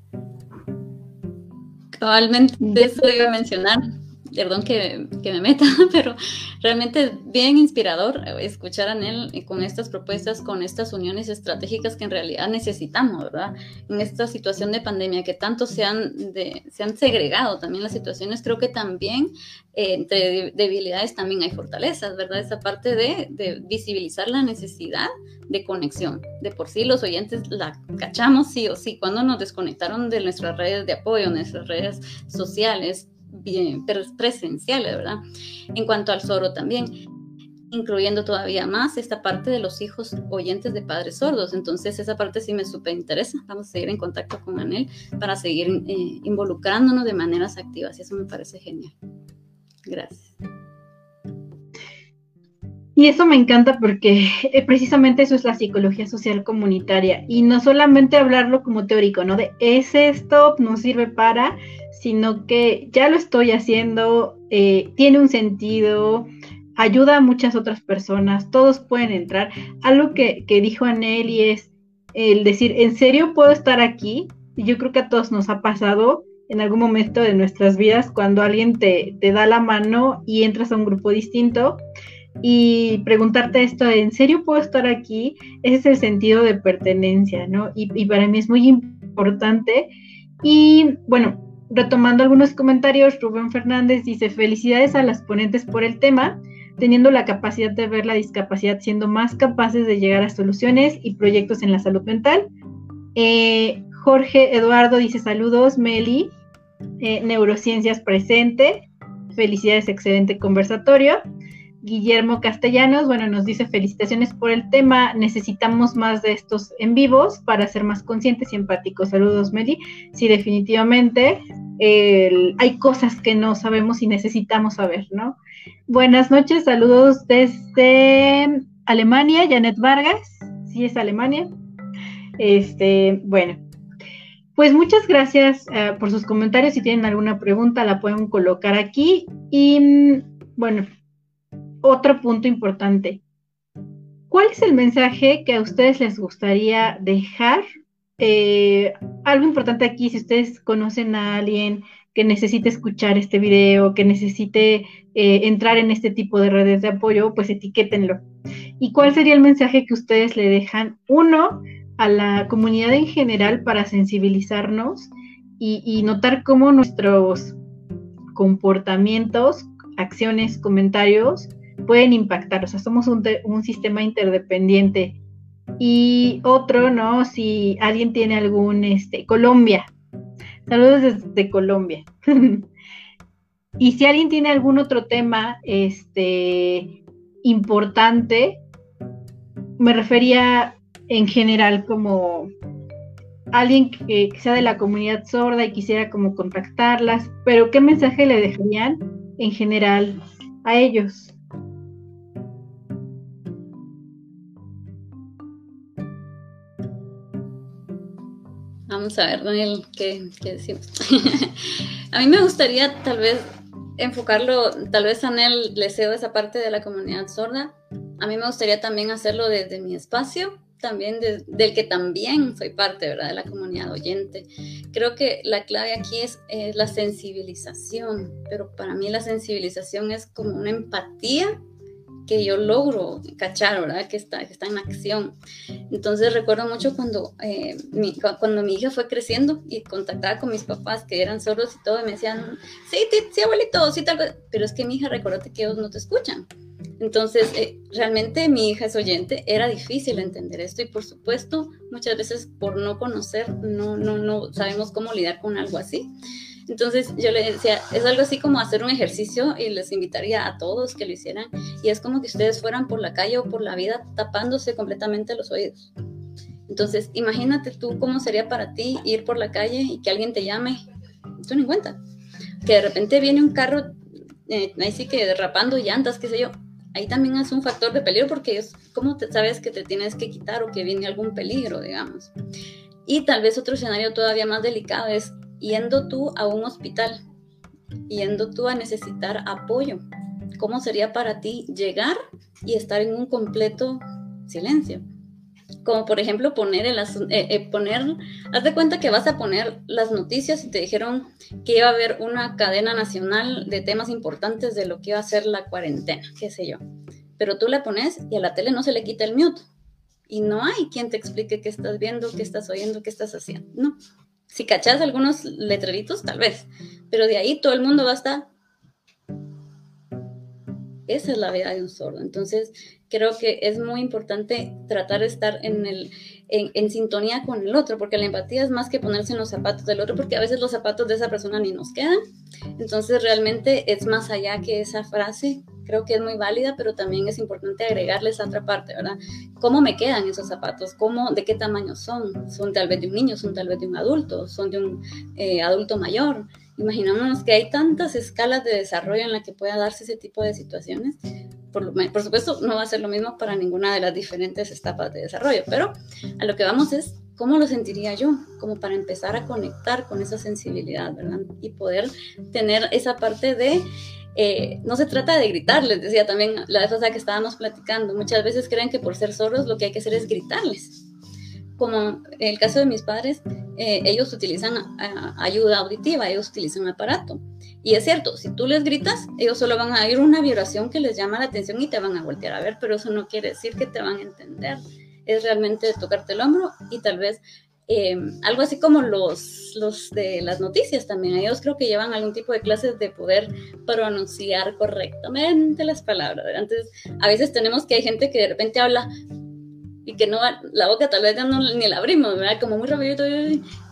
Cabalmente, eso iba a mencionar perdón que, me meta, pero realmente bien inspirador escuchar a Anel con estas propuestas, con estas uniones estratégicas que en realidad necesitamos, ¿verdad? En esta situación de pandemia que tanto se han, se han segregado también las situaciones, creo que también eh, entre debilidades también hay fortalezas, ¿verdad? Esa parte de, de visibilizar la necesidad de conexión. De por sí los oyentes la cachamos sí o sí. Cuando nos desconectaron de nuestras redes de apoyo, nuestras redes sociales, bien, es presenciales, ¿verdad? En cuanto al soro también, incluyendo todavía más esta parte de los hijos oyentes de padres sordos. Entonces, esa parte sí me súper interesa. Vamos a seguir en contacto con Anel para seguir eh, involucrándonos de maneras activas y eso me parece genial. Gracias. Y eso me encanta porque eh, precisamente eso es la psicología social comunitaria y no solamente hablarlo como teórico, ¿no? De ese stop no sirve para, sino que ya lo estoy haciendo, eh, tiene un sentido, ayuda a muchas otras personas, todos pueden entrar. Algo que, que dijo Aneli es el decir, ¿en serio puedo estar aquí? Y yo creo que a todos nos ha pasado en algún momento de nuestras vidas cuando alguien te, te da la mano y entras a un grupo distinto y preguntarte esto, ¿en serio puedo estar aquí? Ese es el sentido de pertenencia, ¿no? Y, para mí es muy importante. Y bueno, retomando algunos comentarios, Rubén Fernández dice, felicidades a las ponentes por el tema, teniendo la capacidad de ver la discapacidad, siendo más capaces de llegar a soluciones y proyectos en la salud mental. Eh, Jorge Eduardo dice, saludos, Meli, eh, neurociencias presente, felicidades, excelente conversatorio. Guillermo Castellanos, bueno, nos dice felicitaciones por el tema, necesitamos más de estos en vivos para ser más conscientes y empáticos. Saludos, Meli. Sí, definitivamente hay cosas que no sabemos y necesitamos saber, ¿no? Buenas noches, saludos desde Alemania, Janet Vargas, sí es Alemania. Este, bueno, pues muchas gracias eh, por sus comentarios. Si tienen alguna pregunta, la pueden colocar aquí. Y mm, bueno, otro punto importante. ¿Cuál es el mensaje que a ustedes les gustaría dejar? Eh, algo importante aquí, si ustedes conocen a alguien que necesite escuchar este video, que necesite eh, entrar en este tipo de redes de apoyo, pues etiquétenlo. ¿Y cuál sería el mensaje que ustedes le dejan, uno, a la comunidad en general para sensibilizarnos y, y notar cómo nuestros comportamientos, acciones, comentarios pueden impactar. O sea, somos un, sistema interdependiente. Y otro, ¿no? Si alguien tiene algún, este, Colombia. Saludos desde Colombia. y si alguien tiene algún otro tema, este, importante, me refería en general como alguien que, sea de la comunidad sorda y quisiera como contactarlas, pero ¿qué mensaje le dejarían en general a ellos? Vamos a ver, Daniel, ¿qué, qué decimos? a mí me gustaría tal vez enfocarlo, tal vez a Anel le cedo esa parte de la comunidad sorda. A mí me gustaría también hacerlo desde mi espacio, también del que también soy parte, ¿verdad? De la comunidad oyente. Creo que la clave aquí es, la sensibilización, pero para mí la sensibilización es como una empatía que yo logro cachar, ¿verdad? Que está, que está en acción. Entonces recuerdo mucho cuando, eh, mi, cuando mi hija fue creciendo y contactaba con mis papás que eran sordos y todo, y me decían, sí, sí, abuelito, sí, tal vez, pero es que mi hija, recuérdate que ellos no te escuchan. Entonces, eh, realmente mi hija es oyente, era difícil entender esto y por supuesto, muchas veces por no conocer, no, no, no sabemos cómo lidiar con algo así. Entonces yo le decía, es algo así como hacer un ejercicio y les invitaría a todos que lo hicieran. Y es como que ustedes fueran por la calle o por la vida tapándose completamente los oídos. Entonces imagínate tú cómo sería para ti ir por la calle y que alguien te llame, tú ni cuenta. Que de repente viene un carro, eh, ahí sí que derrapando llantas, qué sé yo. Ahí también es un factor de peligro porque es como sabes que te tienes que quitar o que viene algún peligro, digamos. Y tal vez otro escenario todavía más delicado es yendo tú a un hospital, yendo tú a necesitar apoyo, ¿cómo sería para ti llegar y estar en un completo silencio? Como por ejemplo poner, el, eh, eh, poner, haz de cuenta que vas a poner las noticias y te dijeron que iba a haber una cadena nacional de temas importantes de lo que iba a ser la cuarentena, qué sé yo. Pero tú la pones y a la tele no se le quita el mute. Y no hay quien te explique qué estás viendo, qué estás oyendo, qué estás haciendo. No, si cachas algunos letreritos, tal vez. Pero de ahí todo el mundo va a estar. Esa es la vida de un sordo. Entonces, creo que es muy importante tratar de estar en, en, sintonía con el otro, porque la empatía es más que ponerse en los zapatos del otro, porque a veces los zapatos de esa persona ni nos quedan. Entonces, realmente es más allá que esa frase creo que es muy válida, pero también es importante agregarles otra parte, ¿verdad? ¿Cómo me quedan esos zapatos? ¿Cómo, ¿De qué tamaño son? ¿Son tal vez de un niño? ¿Son tal vez de un adulto? ¿Son de un eh, adulto mayor? Imaginémonos que hay tantas escalas de desarrollo en las que pueda darse ese tipo de situaciones. Por, por, supuesto, no va a ser lo mismo para ninguna de las diferentes etapas de desarrollo, pero a lo que vamos es cómo lo sentiría yo, como para empezar a conectar con esa sensibilidad, ¿verdad? Y poder tener esa parte de eh, no se trata de gritarles, decía también la vez que estábamos platicando, muchas veces creen que por ser sordos lo que hay que hacer es gritarles. Como en el caso de mis padres, eh, ellos utilizan ayuda auditiva, ellos utilizan aparato. Y es cierto, si tú les gritas, ellos solo van a oír una vibración que les llama la atención y te van a voltear a ver, pero eso no quiere decir que te van a entender. Es realmente tocarte el hombro y tal vez Em, algo así como los, los de las noticias también. Ellos creo que llevan algún tipo de clases de poder pronunciar correctamente las palabras. Entonces, a veces tenemos que hay gente que de repente habla y que no la boca tal vez ya no ni la abrimos. Como muy rápido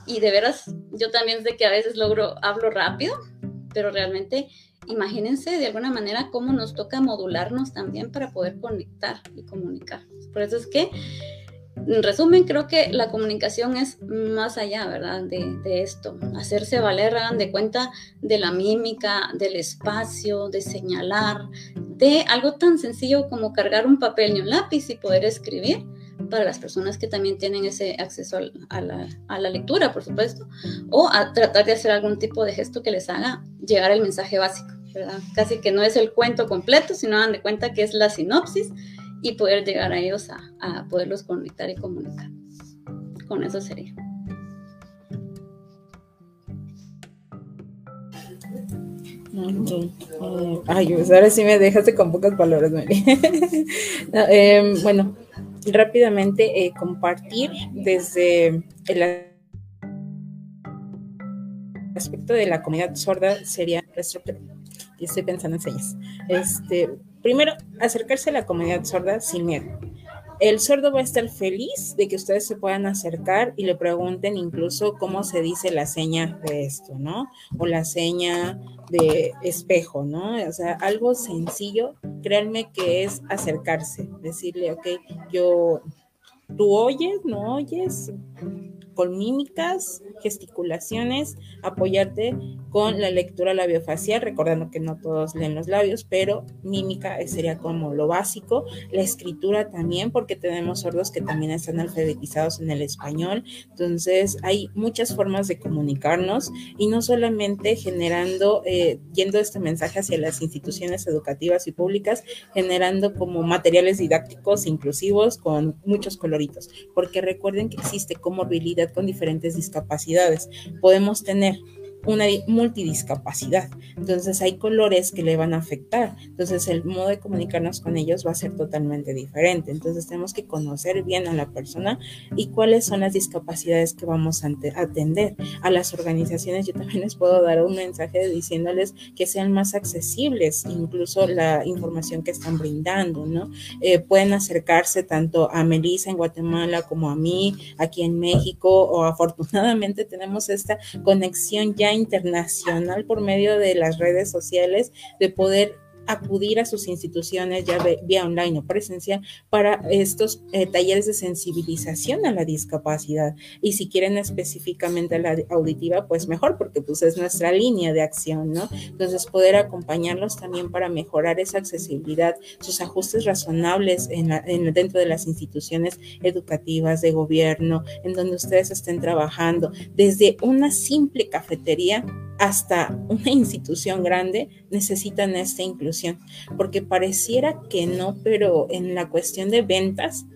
y de veras yo también sé que a veces logro hablo rápido, pero realmente imagínense de alguna manera cómo nos toca modularnos también para poder conectar y comunicar. Por eso es que en resumen, creo que la comunicación es más allá, ¿verdad? De, esto, hacerse valer, hagan de cuenta de la mímica, del espacio, de señalar, de algo tan sencillo como cargar un papel y un lápiz y poder escribir para las personas que también tienen ese acceso a la, a la lectura, por supuesto, o a tratar de hacer algún tipo de gesto que les haga llegar el mensaje básico, ¿verdad? Casi que no es el cuento completo, sino hagan de cuenta que es la sinopsis y poder llegar a ellos a, poderlos conectar y comunicar. Con eso sería. Ay, pues ahora sí me dejaste con pocas palabras, Mary. Em, bueno, rápidamente eh, compartir desde el aspecto de la comunidad sorda sería estoy pensando en señas. Este, primero, acercarse a la comunidad sorda sin miedo. El sordo va a estar feliz de que ustedes se puedan acercar y le pregunten incluso cómo se dice la seña de esto, ¿no? O la seña de espejo, ¿no? O sea, algo sencillo, créanme que es acercarse, decirle, ok, yo, tú oyes, no oyes, con mímicas, gesticulaciones, apoyarte con la lectura labiofacial, recordando que no todos leen los labios, pero mímica sería como lo básico, la escritura también, porque tenemos sordos que también están alfabetizados en el español, entonces hay muchas formas de comunicarnos y no solamente generando, eh, yendo este mensaje hacia las instituciones educativas y públicas, generando como materiales didácticos inclusivos con muchos coloritos, porque recuerden que existe comorbilidad con diferentes discapacidades. Podemos tener una multidiscapacidad. Entonces hay colores que le van a afectar. Entonces el modo de comunicarnos con ellos va a ser totalmente diferente. Entonces tenemos que conocer bien a la persona y cuáles son las discapacidades que vamos a atender. A las organizaciones yo también les puedo dar un mensaje diciéndoles que sean más accesibles, incluso la información que están brindando, ¿no? Eh, pueden acercarse tanto a Melissa en Guatemala como a mí aquí en México o afortunadamente tenemos esta conexión ya internacional por medio de las redes sociales de poder acudir a sus instituciones ya vía online o presencial para estos eh, talleres de sensibilización a la discapacidad. Y si quieren específicamente la auditiva, pues mejor, porque pues es nuestra línea de acción, ¿no? Entonces, poder acompañarlos también para mejorar esa accesibilidad, sus ajustes razonables en, en dentro de las instituciones educativas, de gobierno, en donde ustedes estén trabajando, desde una simple cafetería hasta una institución grande necesitan esta inclusión, porque pareciera que no, pero en la cuestión de ventas,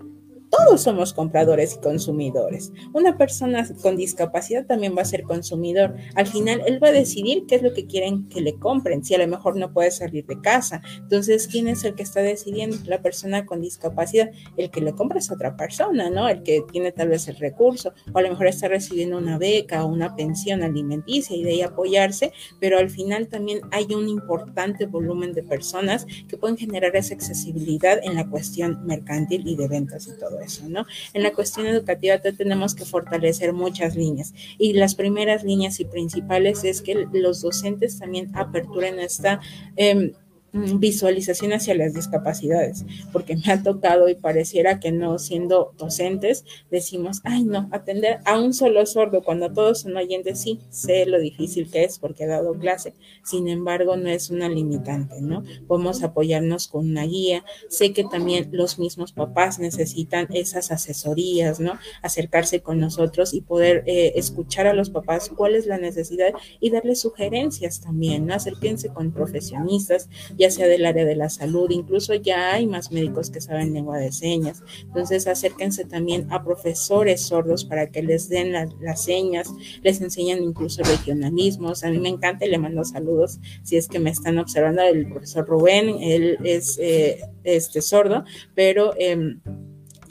todos somos compradores y consumidores. Una persona con discapacidad también va a ser consumidor. Al final, él va a decidir qué es lo que quieren que le compren, si a lo mejor no puede salir de casa. Entonces, ¿quién es el que está decidiendo? La persona con discapacidad. El que le compra es otra persona, ¿no? El que tiene tal vez el recurso, o a lo mejor está recibiendo una beca o una pensión alimenticia y de ahí apoyarse, pero al final también hay un importante volumen de personas que pueden generar esa accesibilidad en la cuestión mercantil y de ventas y todo eso, ¿no? En la cuestión educativa tenemos que fortalecer muchas líneas y las primeras líneas y principales es que los docentes también aperturen esta... Mm, visualización hacia las discapacidades, porque me ha tocado y pareciera que no siendo docentes decimos, ay no, atender a un solo sordo cuando todos son oyentes, sí, sé lo difícil que es porque he dado clase, sin embargo no es una limitante, ¿no? Podemos apoyarnos con una guía, sé que también los mismos papás necesitan esas asesorías, ¿no? Acercarse con nosotros y poder eh, escuchar a los papás cuál es la necesidad y darles sugerencias también, ¿no? Acérquense con profesionistas, ya sea del área de la salud, incluso ya hay más médicos que saben lengua de señas. Entonces acérquense también a profesores sordos para que les den las señas, les enseñan incluso regionalismos. A mí me encanta y le mando saludos si es que me están observando el profesor Rubén, él es eh, este sordo, pero... Eh,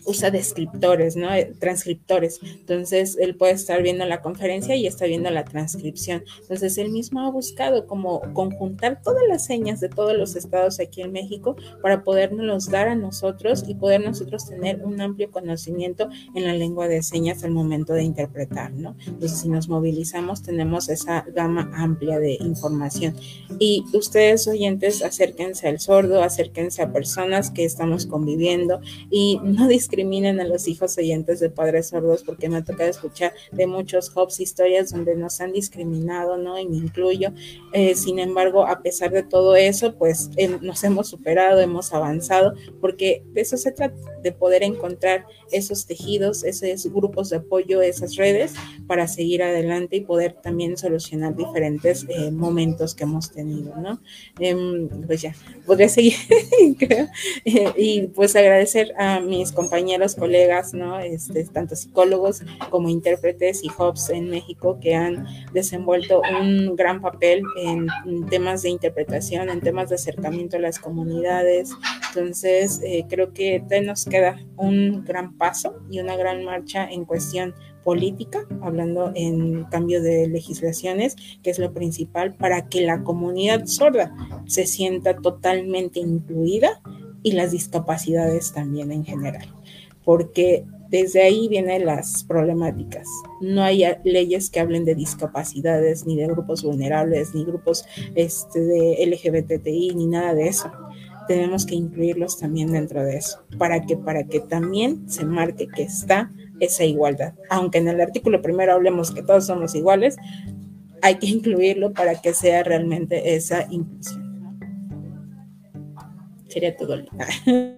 usa descriptores, ¿no? Eh, transcriptores. Entonces, él puede estar viendo la conferencia y está viendo la transcripción. Entonces, él mismo ha buscado como conjuntar todas las señas de todos los estados aquí en México para podernos dar a nosotros y poder nosotros tener un amplio conocimiento en la lengua de señas al momento de interpretar, ¿no? Entonces, si nos movilizamos, tenemos esa gama amplia de información. Y ustedes, oyentes, acérquense al sordo, acérquense a personas que estamos conviviendo y no discriminen discriminen a los hijos oyentes de padres sordos, porque me ha tocado escuchar de muchos Hobbs historias donde nos han discriminado, ¿no? Y me incluyo. Eh, sin embargo, a pesar de todo eso, pues em, nos hemos superado, hemos avanzado, porque de eso se trata, de poder encontrar esos tejidos, esos grupos de apoyo, esas redes, para seguir adelante y poder también solucionar diferentes eh, momentos que hemos tenido, ¿no? Em, pues ya, podría seguir, creo. Eh, y pues agradecer a mis compañeros compañeros, colegas, ¿no? Este, tanto psicólogos como intérpretes y hubs en México que han desenvuelto un gran papel en, temas de interpretación, en temas de acercamiento a las comunidades. Entonces, eh, creo que nos queda un gran paso y una gran marcha en cuestión política, hablando en cambio de legislaciones, que es lo principal para que la comunidad sorda se sienta totalmente incluida y las discapacidades también en general. Porque desde ahí vienen las problemáticas. No hay leyes que hablen de discapacidades, ni de grupos vulnerables, ni grupos este, de LGBTI, ni nada de eso. Tenemos que incluirlos también dentro de eso, para que, para que también se marque que está esa igualdad. Aunque en el artículo primero hablemos que todos somos iguales, hay que incluirlo para que sea realmente esa inclusión. Sería todo.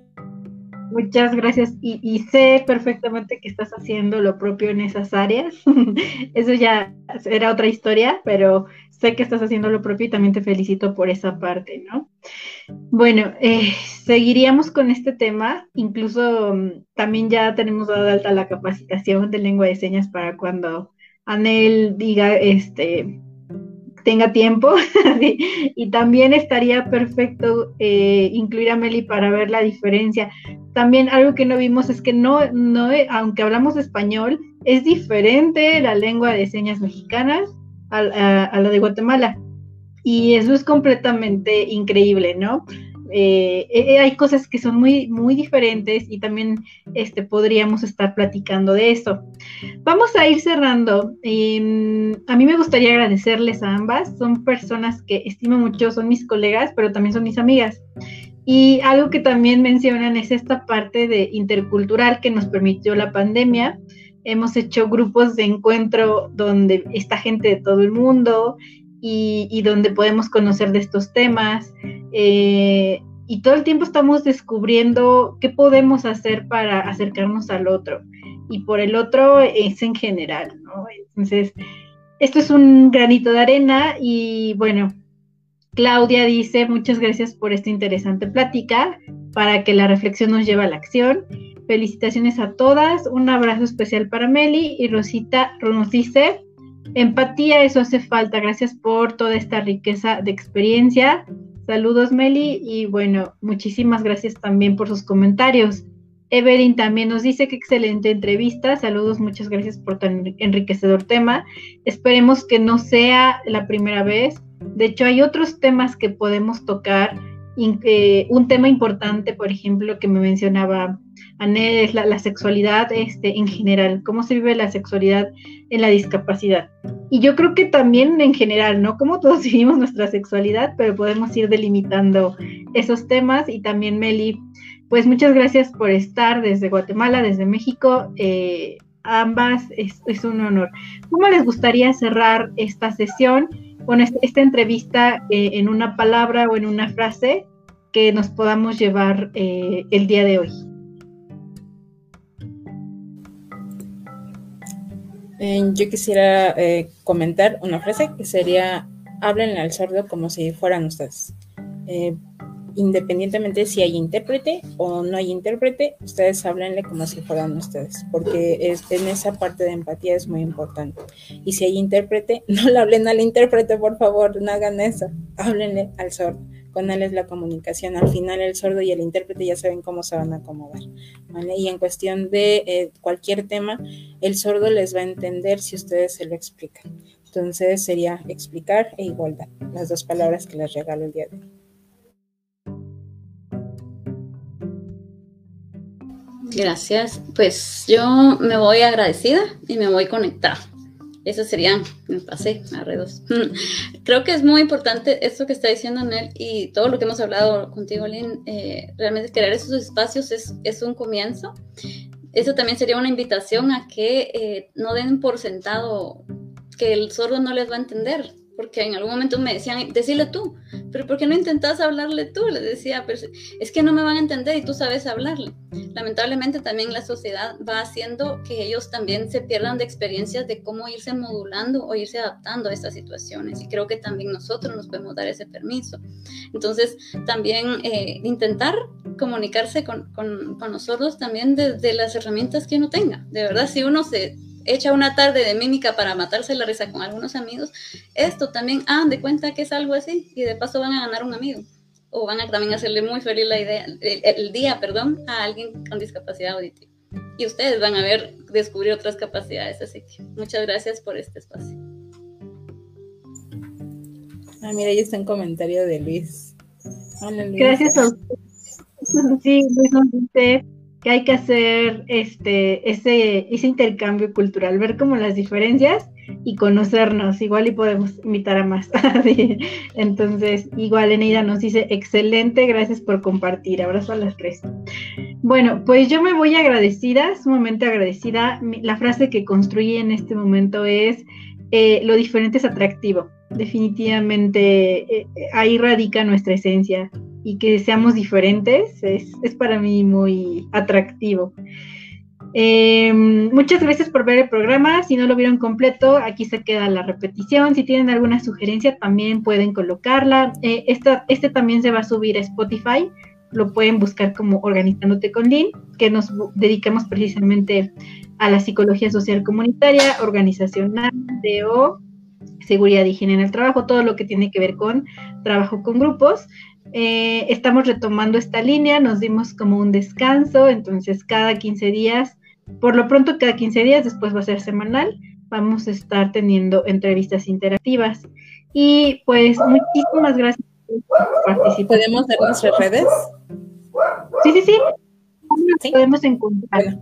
Muchas gracias y, sé perfectamente que estás haciendo lo propio en esas áreas. Eso ya era otra historia, pero sé que estás haciendo lo propio y también te felicito por esa parte, ¿no? Bueno, eh, seguiríamos con este tema. Incluso mm, también ya tenemos dado alta la capacitación de lengua de señas para cuando Anel diga este tenga tiempo y también estaría perfecto eh, incluir a Meli para ver la diferencia. También algo que no vimos es que no, no, aunque hablamos español, es diferente la lengua de señas mexicanas a, a la de Guatemala. Y eso es completamente increíble, ¿no? Eh, eh, hay cosas que son muy, muy diferentes y también este, podríamos estar platicando de eso. Vamos a ir cerrando. Em, a mí me gustaría agradecerles a ambas. Son personas que estimo mucho, son mis colegas, pero también son mis amigas. Y algo que también mencionan es esta parte de intercultural que nos permitió la pandemia. Hemos hecho grupos de encuentro donde está gente de todo el mundo y, donde podemos conocer de estos temas. Eh, y todo el tiempo estamos descubriendo qué podemos hacer para acercarnos al otro. Y por el otro es en general, ¿no? Entonces, esto es un granito de arena y bueno, Claudia dice, muchas gracias por esta interesante plática, para que la reflexión nos lleve a la acción. Felicitaciones a todas, un abrazo especial para Meli y Rosita nos dice, Empatía, eso hace falta. Gracias por toda esta riqueza de experiencia. Saludos, Meli, y bueno, muchísimas gracias también por sus comentarios. Evelyn también nos dice que excelente entrevista. Saludos, muchas gracias por tan enriquecedor tema. Esperemos que no sea la primera vez. De hecho, hay otros temas que podemos tocar. Eh, un tema importante, por ejemplo, que me mencionaba Anel, es la, la, sexualidad este, en general, cómo se vive la sexualidad en la discapacidad. Y yo creo que también en general, ¿no? Cómo todos vivimos nuestra sexualidad, pero podemos ir delimitando esos temas. Y también, Meli, pues muchas gracias por estar desde Guatemala, desde México. Eh, ambas es, un honor. ¿Cómo les gustaría cerrar esta sesión? Bueno, este, esta entrevista eh, en una palabra o en una frase que nos podamos llevar eh, el día de hoy. yo quisiera comentar una frase que sería, háblenle al sordo como si fueran ustedes. Independientemente si hay intérprete o no hay intérprete, ustedes háblenle como si fueran ustedes, porque en esa parte de empatía es muy importante. Y si hay intérprete, no le hablen al intérprete, por favor, no hagan eso, háblenle al sordo con él es la comunicación. Al final el sordo y el intérprete ya saben cómo se van a acomodar. Y en cuestión de eh, cualquier tema, el sordo les va a entender si ustedes se lo explican. Entonces sería explicar e igualdad, las dos palabras que les regalo el día de hoy. Gracias. Pues yo me voy agradecida y me voy conectada. Eso serían, me pasé, arredos. Creo que es muy importante esto que está diciendo Nel y todo lo que hemos hablado contigo, Lynn. Eh, realmente crear esos espacios es, es, un comienzo. Eso también sería una invitación a que eh, no den por sentado que el sordo no les va a entender porque en algún momento me decían, decirle tú, pero ¿por qué no intentas hablarle tú? Les decía, pero es que no me van a entender y tú sabes hablarle. Lamentablemente también la sociedad va haciendo que ellos también se pierdan de experiencias de cómo irse modulando o irse adaptando a estas situaciones y creo que también nosotros nos podemos dar ese permiso. Entonces, también eh, intentar comunicarse con, con, con nosotros también desde las herramientas que uno tenga. De verdad, si uno se echa una tarde de mímica para matarse la risa con algunos amigos, esto también hagan de cuenta que es algo así y de paso van a ganar un amigo o van a también hacerle muy feliz la idea, el, día, perdón, a alguien con discapacidad auditiva. Y ustedes van a ver, descubrir otras capacidades, así que muchas gracias por este espacio. Ah, mira, ahí está un comentario de Luis. Gracias a usted. Sí, Luis nos dice que hay que hacer este, ese, ese intercambio cultural, ver como las diferencias y conocernos, igual y podemos invitar a más. Entonces, igual Eneida nos dice, excelente, gracias por compartir, abrazo a las tres. Bueno, pues yo me voy agradecida, sumamente agradecida. La frase que construí en este momento es, eh, lo diferente es atractivo. Definitivamente eh, ahí radica nuestra esencia y que seamos diferentes es, es para mí muy atractivo. Eh, muchas gracias por ver el programa. Si no lo vieron completo, aquí se queda la repetición. Si tienen alguna sugerencia, también pueden colocarla. Eh, este también se va a subir a Spotify. Lo pueden buscar como Organizándote con Lin, que nos dedicamos precisamente a la psicología social comunitaria, organizacional, DO, seguridad y higiene en el trabajo, todo lo que tiene que ver con trabajo con grupos. Eh, estamos retomando esta línea, nos dimos como un descanso, entonces cada 15 días por lo pronto, cada 15 días, después va a ser semanal, vamos a estar teniendo entrevistas interactivas. Y pues muchísimas gracias por participar. ¿Podemos dar nuestras redes? Sí, sí, sí. Podemos encontrar.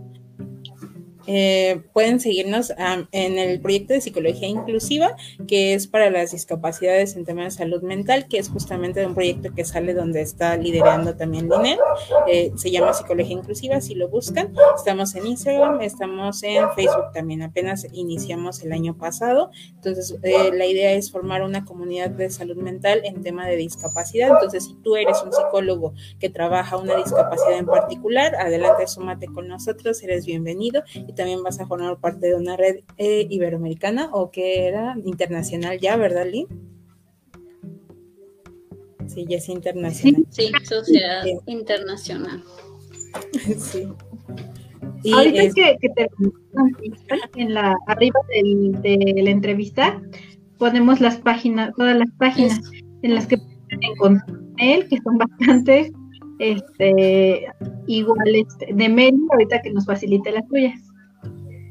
Eh, pueden seguirnos en el proyecto de psicología inclusiva, que es para las discapacidades en temas de salud mental, que es justamente un proyecto que sale donde está liderando también Linet. Eh, se llama Psicología Inclusiva, si lo buscan. Estamos en Instagram, estamos en Facebook también. Apenas iniciamos el año pasado. Entonces, eh, la idea es formar una comunidad de salud mental en tema de discapacidad. Entonces, si tú eres un psicólogo que trabaja una discapacidad en particular, adelante, súmate con nosotros, eres bienvenido. También vas a formar parte de una red eh, iberoamericana o que era internacional ya, ¿verdad, Lynn? Sí, ya es internacional. Sí, sociedad internacional. sí. Y Ahorita es... que, que te en la arriba del, de la entrevista ponemos las páginas, todas las páginas en las que pueden encontrar él, que son bastantes, este, igual este, de medio, ahorita que nos facilite las tuyas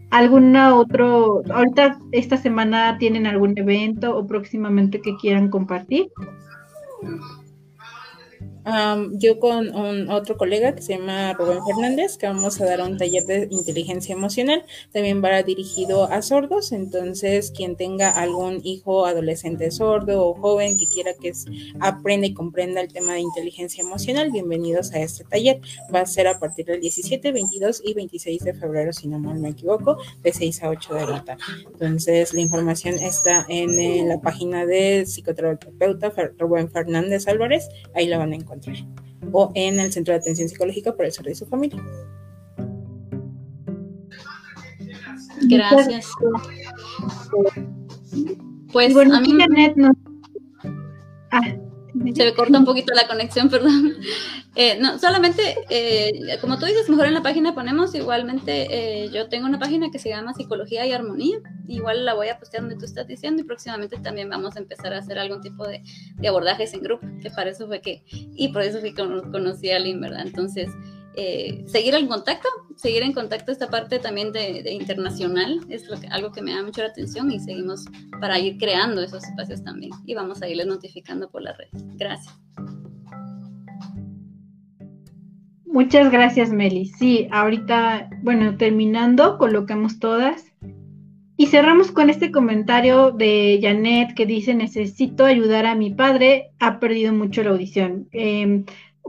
alguna otro, ahorita esta semana tienen algún evento o próximamente que quieran compartir? Yo con un, otro colega que se llama Rubén Fernández, que vamos a dar un taller de inteligencia emocional, también va dirigido a sordos, entonces quien tenga algún hijo adolescente sordo o joven que quiera que aprenda y comprenda el tema de inteligencia emocional, bienvenidos a este taller. Va a ser a partir del 17, 22 y 26 de febrero, si no mal me equivoco, de 6 a 8 de la tarde. Entonces la información está en, la página de psicoterapeuta Rubén Fernández Álvarez, ahí la van a encontrar o en el Centro de Atención Psicológica para el Desarrollo de su familia. Gracias. Pues bueno, a mí no... Ah, se me corta un poquito la conexión, perdón. Eh, no, solamente, eh, como tú dices, mejor en la página ponemos, igualmente eh, yo tengo una página que se llama Psicología y Armonía, igual la voy a postear donde tú estás diciendo y próximamente también vamos a empezar a hacer algún tipo de, abordajes en grupo, que para eso fue que, y por eso fue que conocí a Lynn, ¿verdad? Entonces, eh, seguir en contacto, seguir en contacto esta parte también de, internacional, es algo que me da mucho la atención y seguimos para ir creando esos espacios también y vamos a irles notificando por la red. Gracias. Muchas gracias, Meli. Sí, ahorita, bueno, terminando, colocamos todas. Y cerramos con este comentario de Janet que dice, necesito ayudar a mi padre, ha perdido mucho la audición. Em,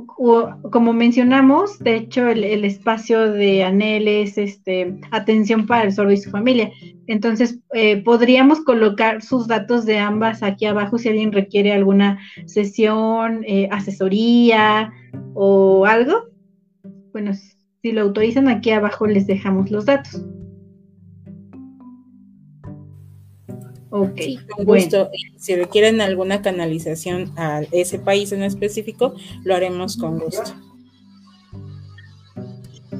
como mencionamos, de hecho, el, espacio de ANEL es este, atención para el sordo y su familia. Entonces, eh, podríamos colocar sus datos de ambas aquí abajo si alguien requiere alguna sesión, eh, asesoría o algo. Bueno, si lo autorizan, aquí abajo les dejamos los datos. Ok, con gusto. Si requieren alguna canalización a ese país en específico, lo haremos con gusto.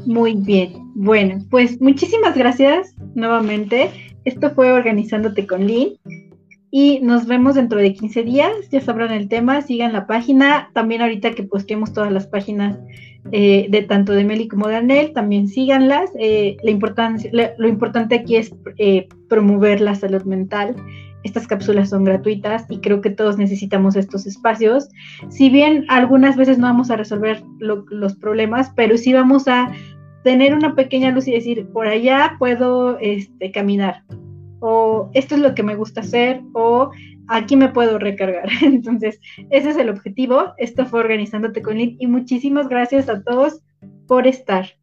Muy bien. Bueno, pues muchísimas gracias nuevamente. Esto fue Organizándote con Lynn. Y nos vemos dentro de 15 días. Ya sabrán el tema, sigan la página. También ahorita que posteemos todas las páginas eh, de tanto de Meli como de Anel, también síganlas. Eh, la importancia, lo importante aquí es eh, promover la salud mental. Estas cápsulas son gratuitas y creo que todos necesitamos estos espacios. Si bien algunas veces no vamos a resolver los problemas, pero sí vamos a tener una pequeña luz y decir, por allá puedo este, caminar, o esto es lo que me gusta hacer, o aquí me puedo recargar. Entonces, ese es el objetivo. Esto fue Organizándote con Lynn y muchísimas gracias a todos por estar.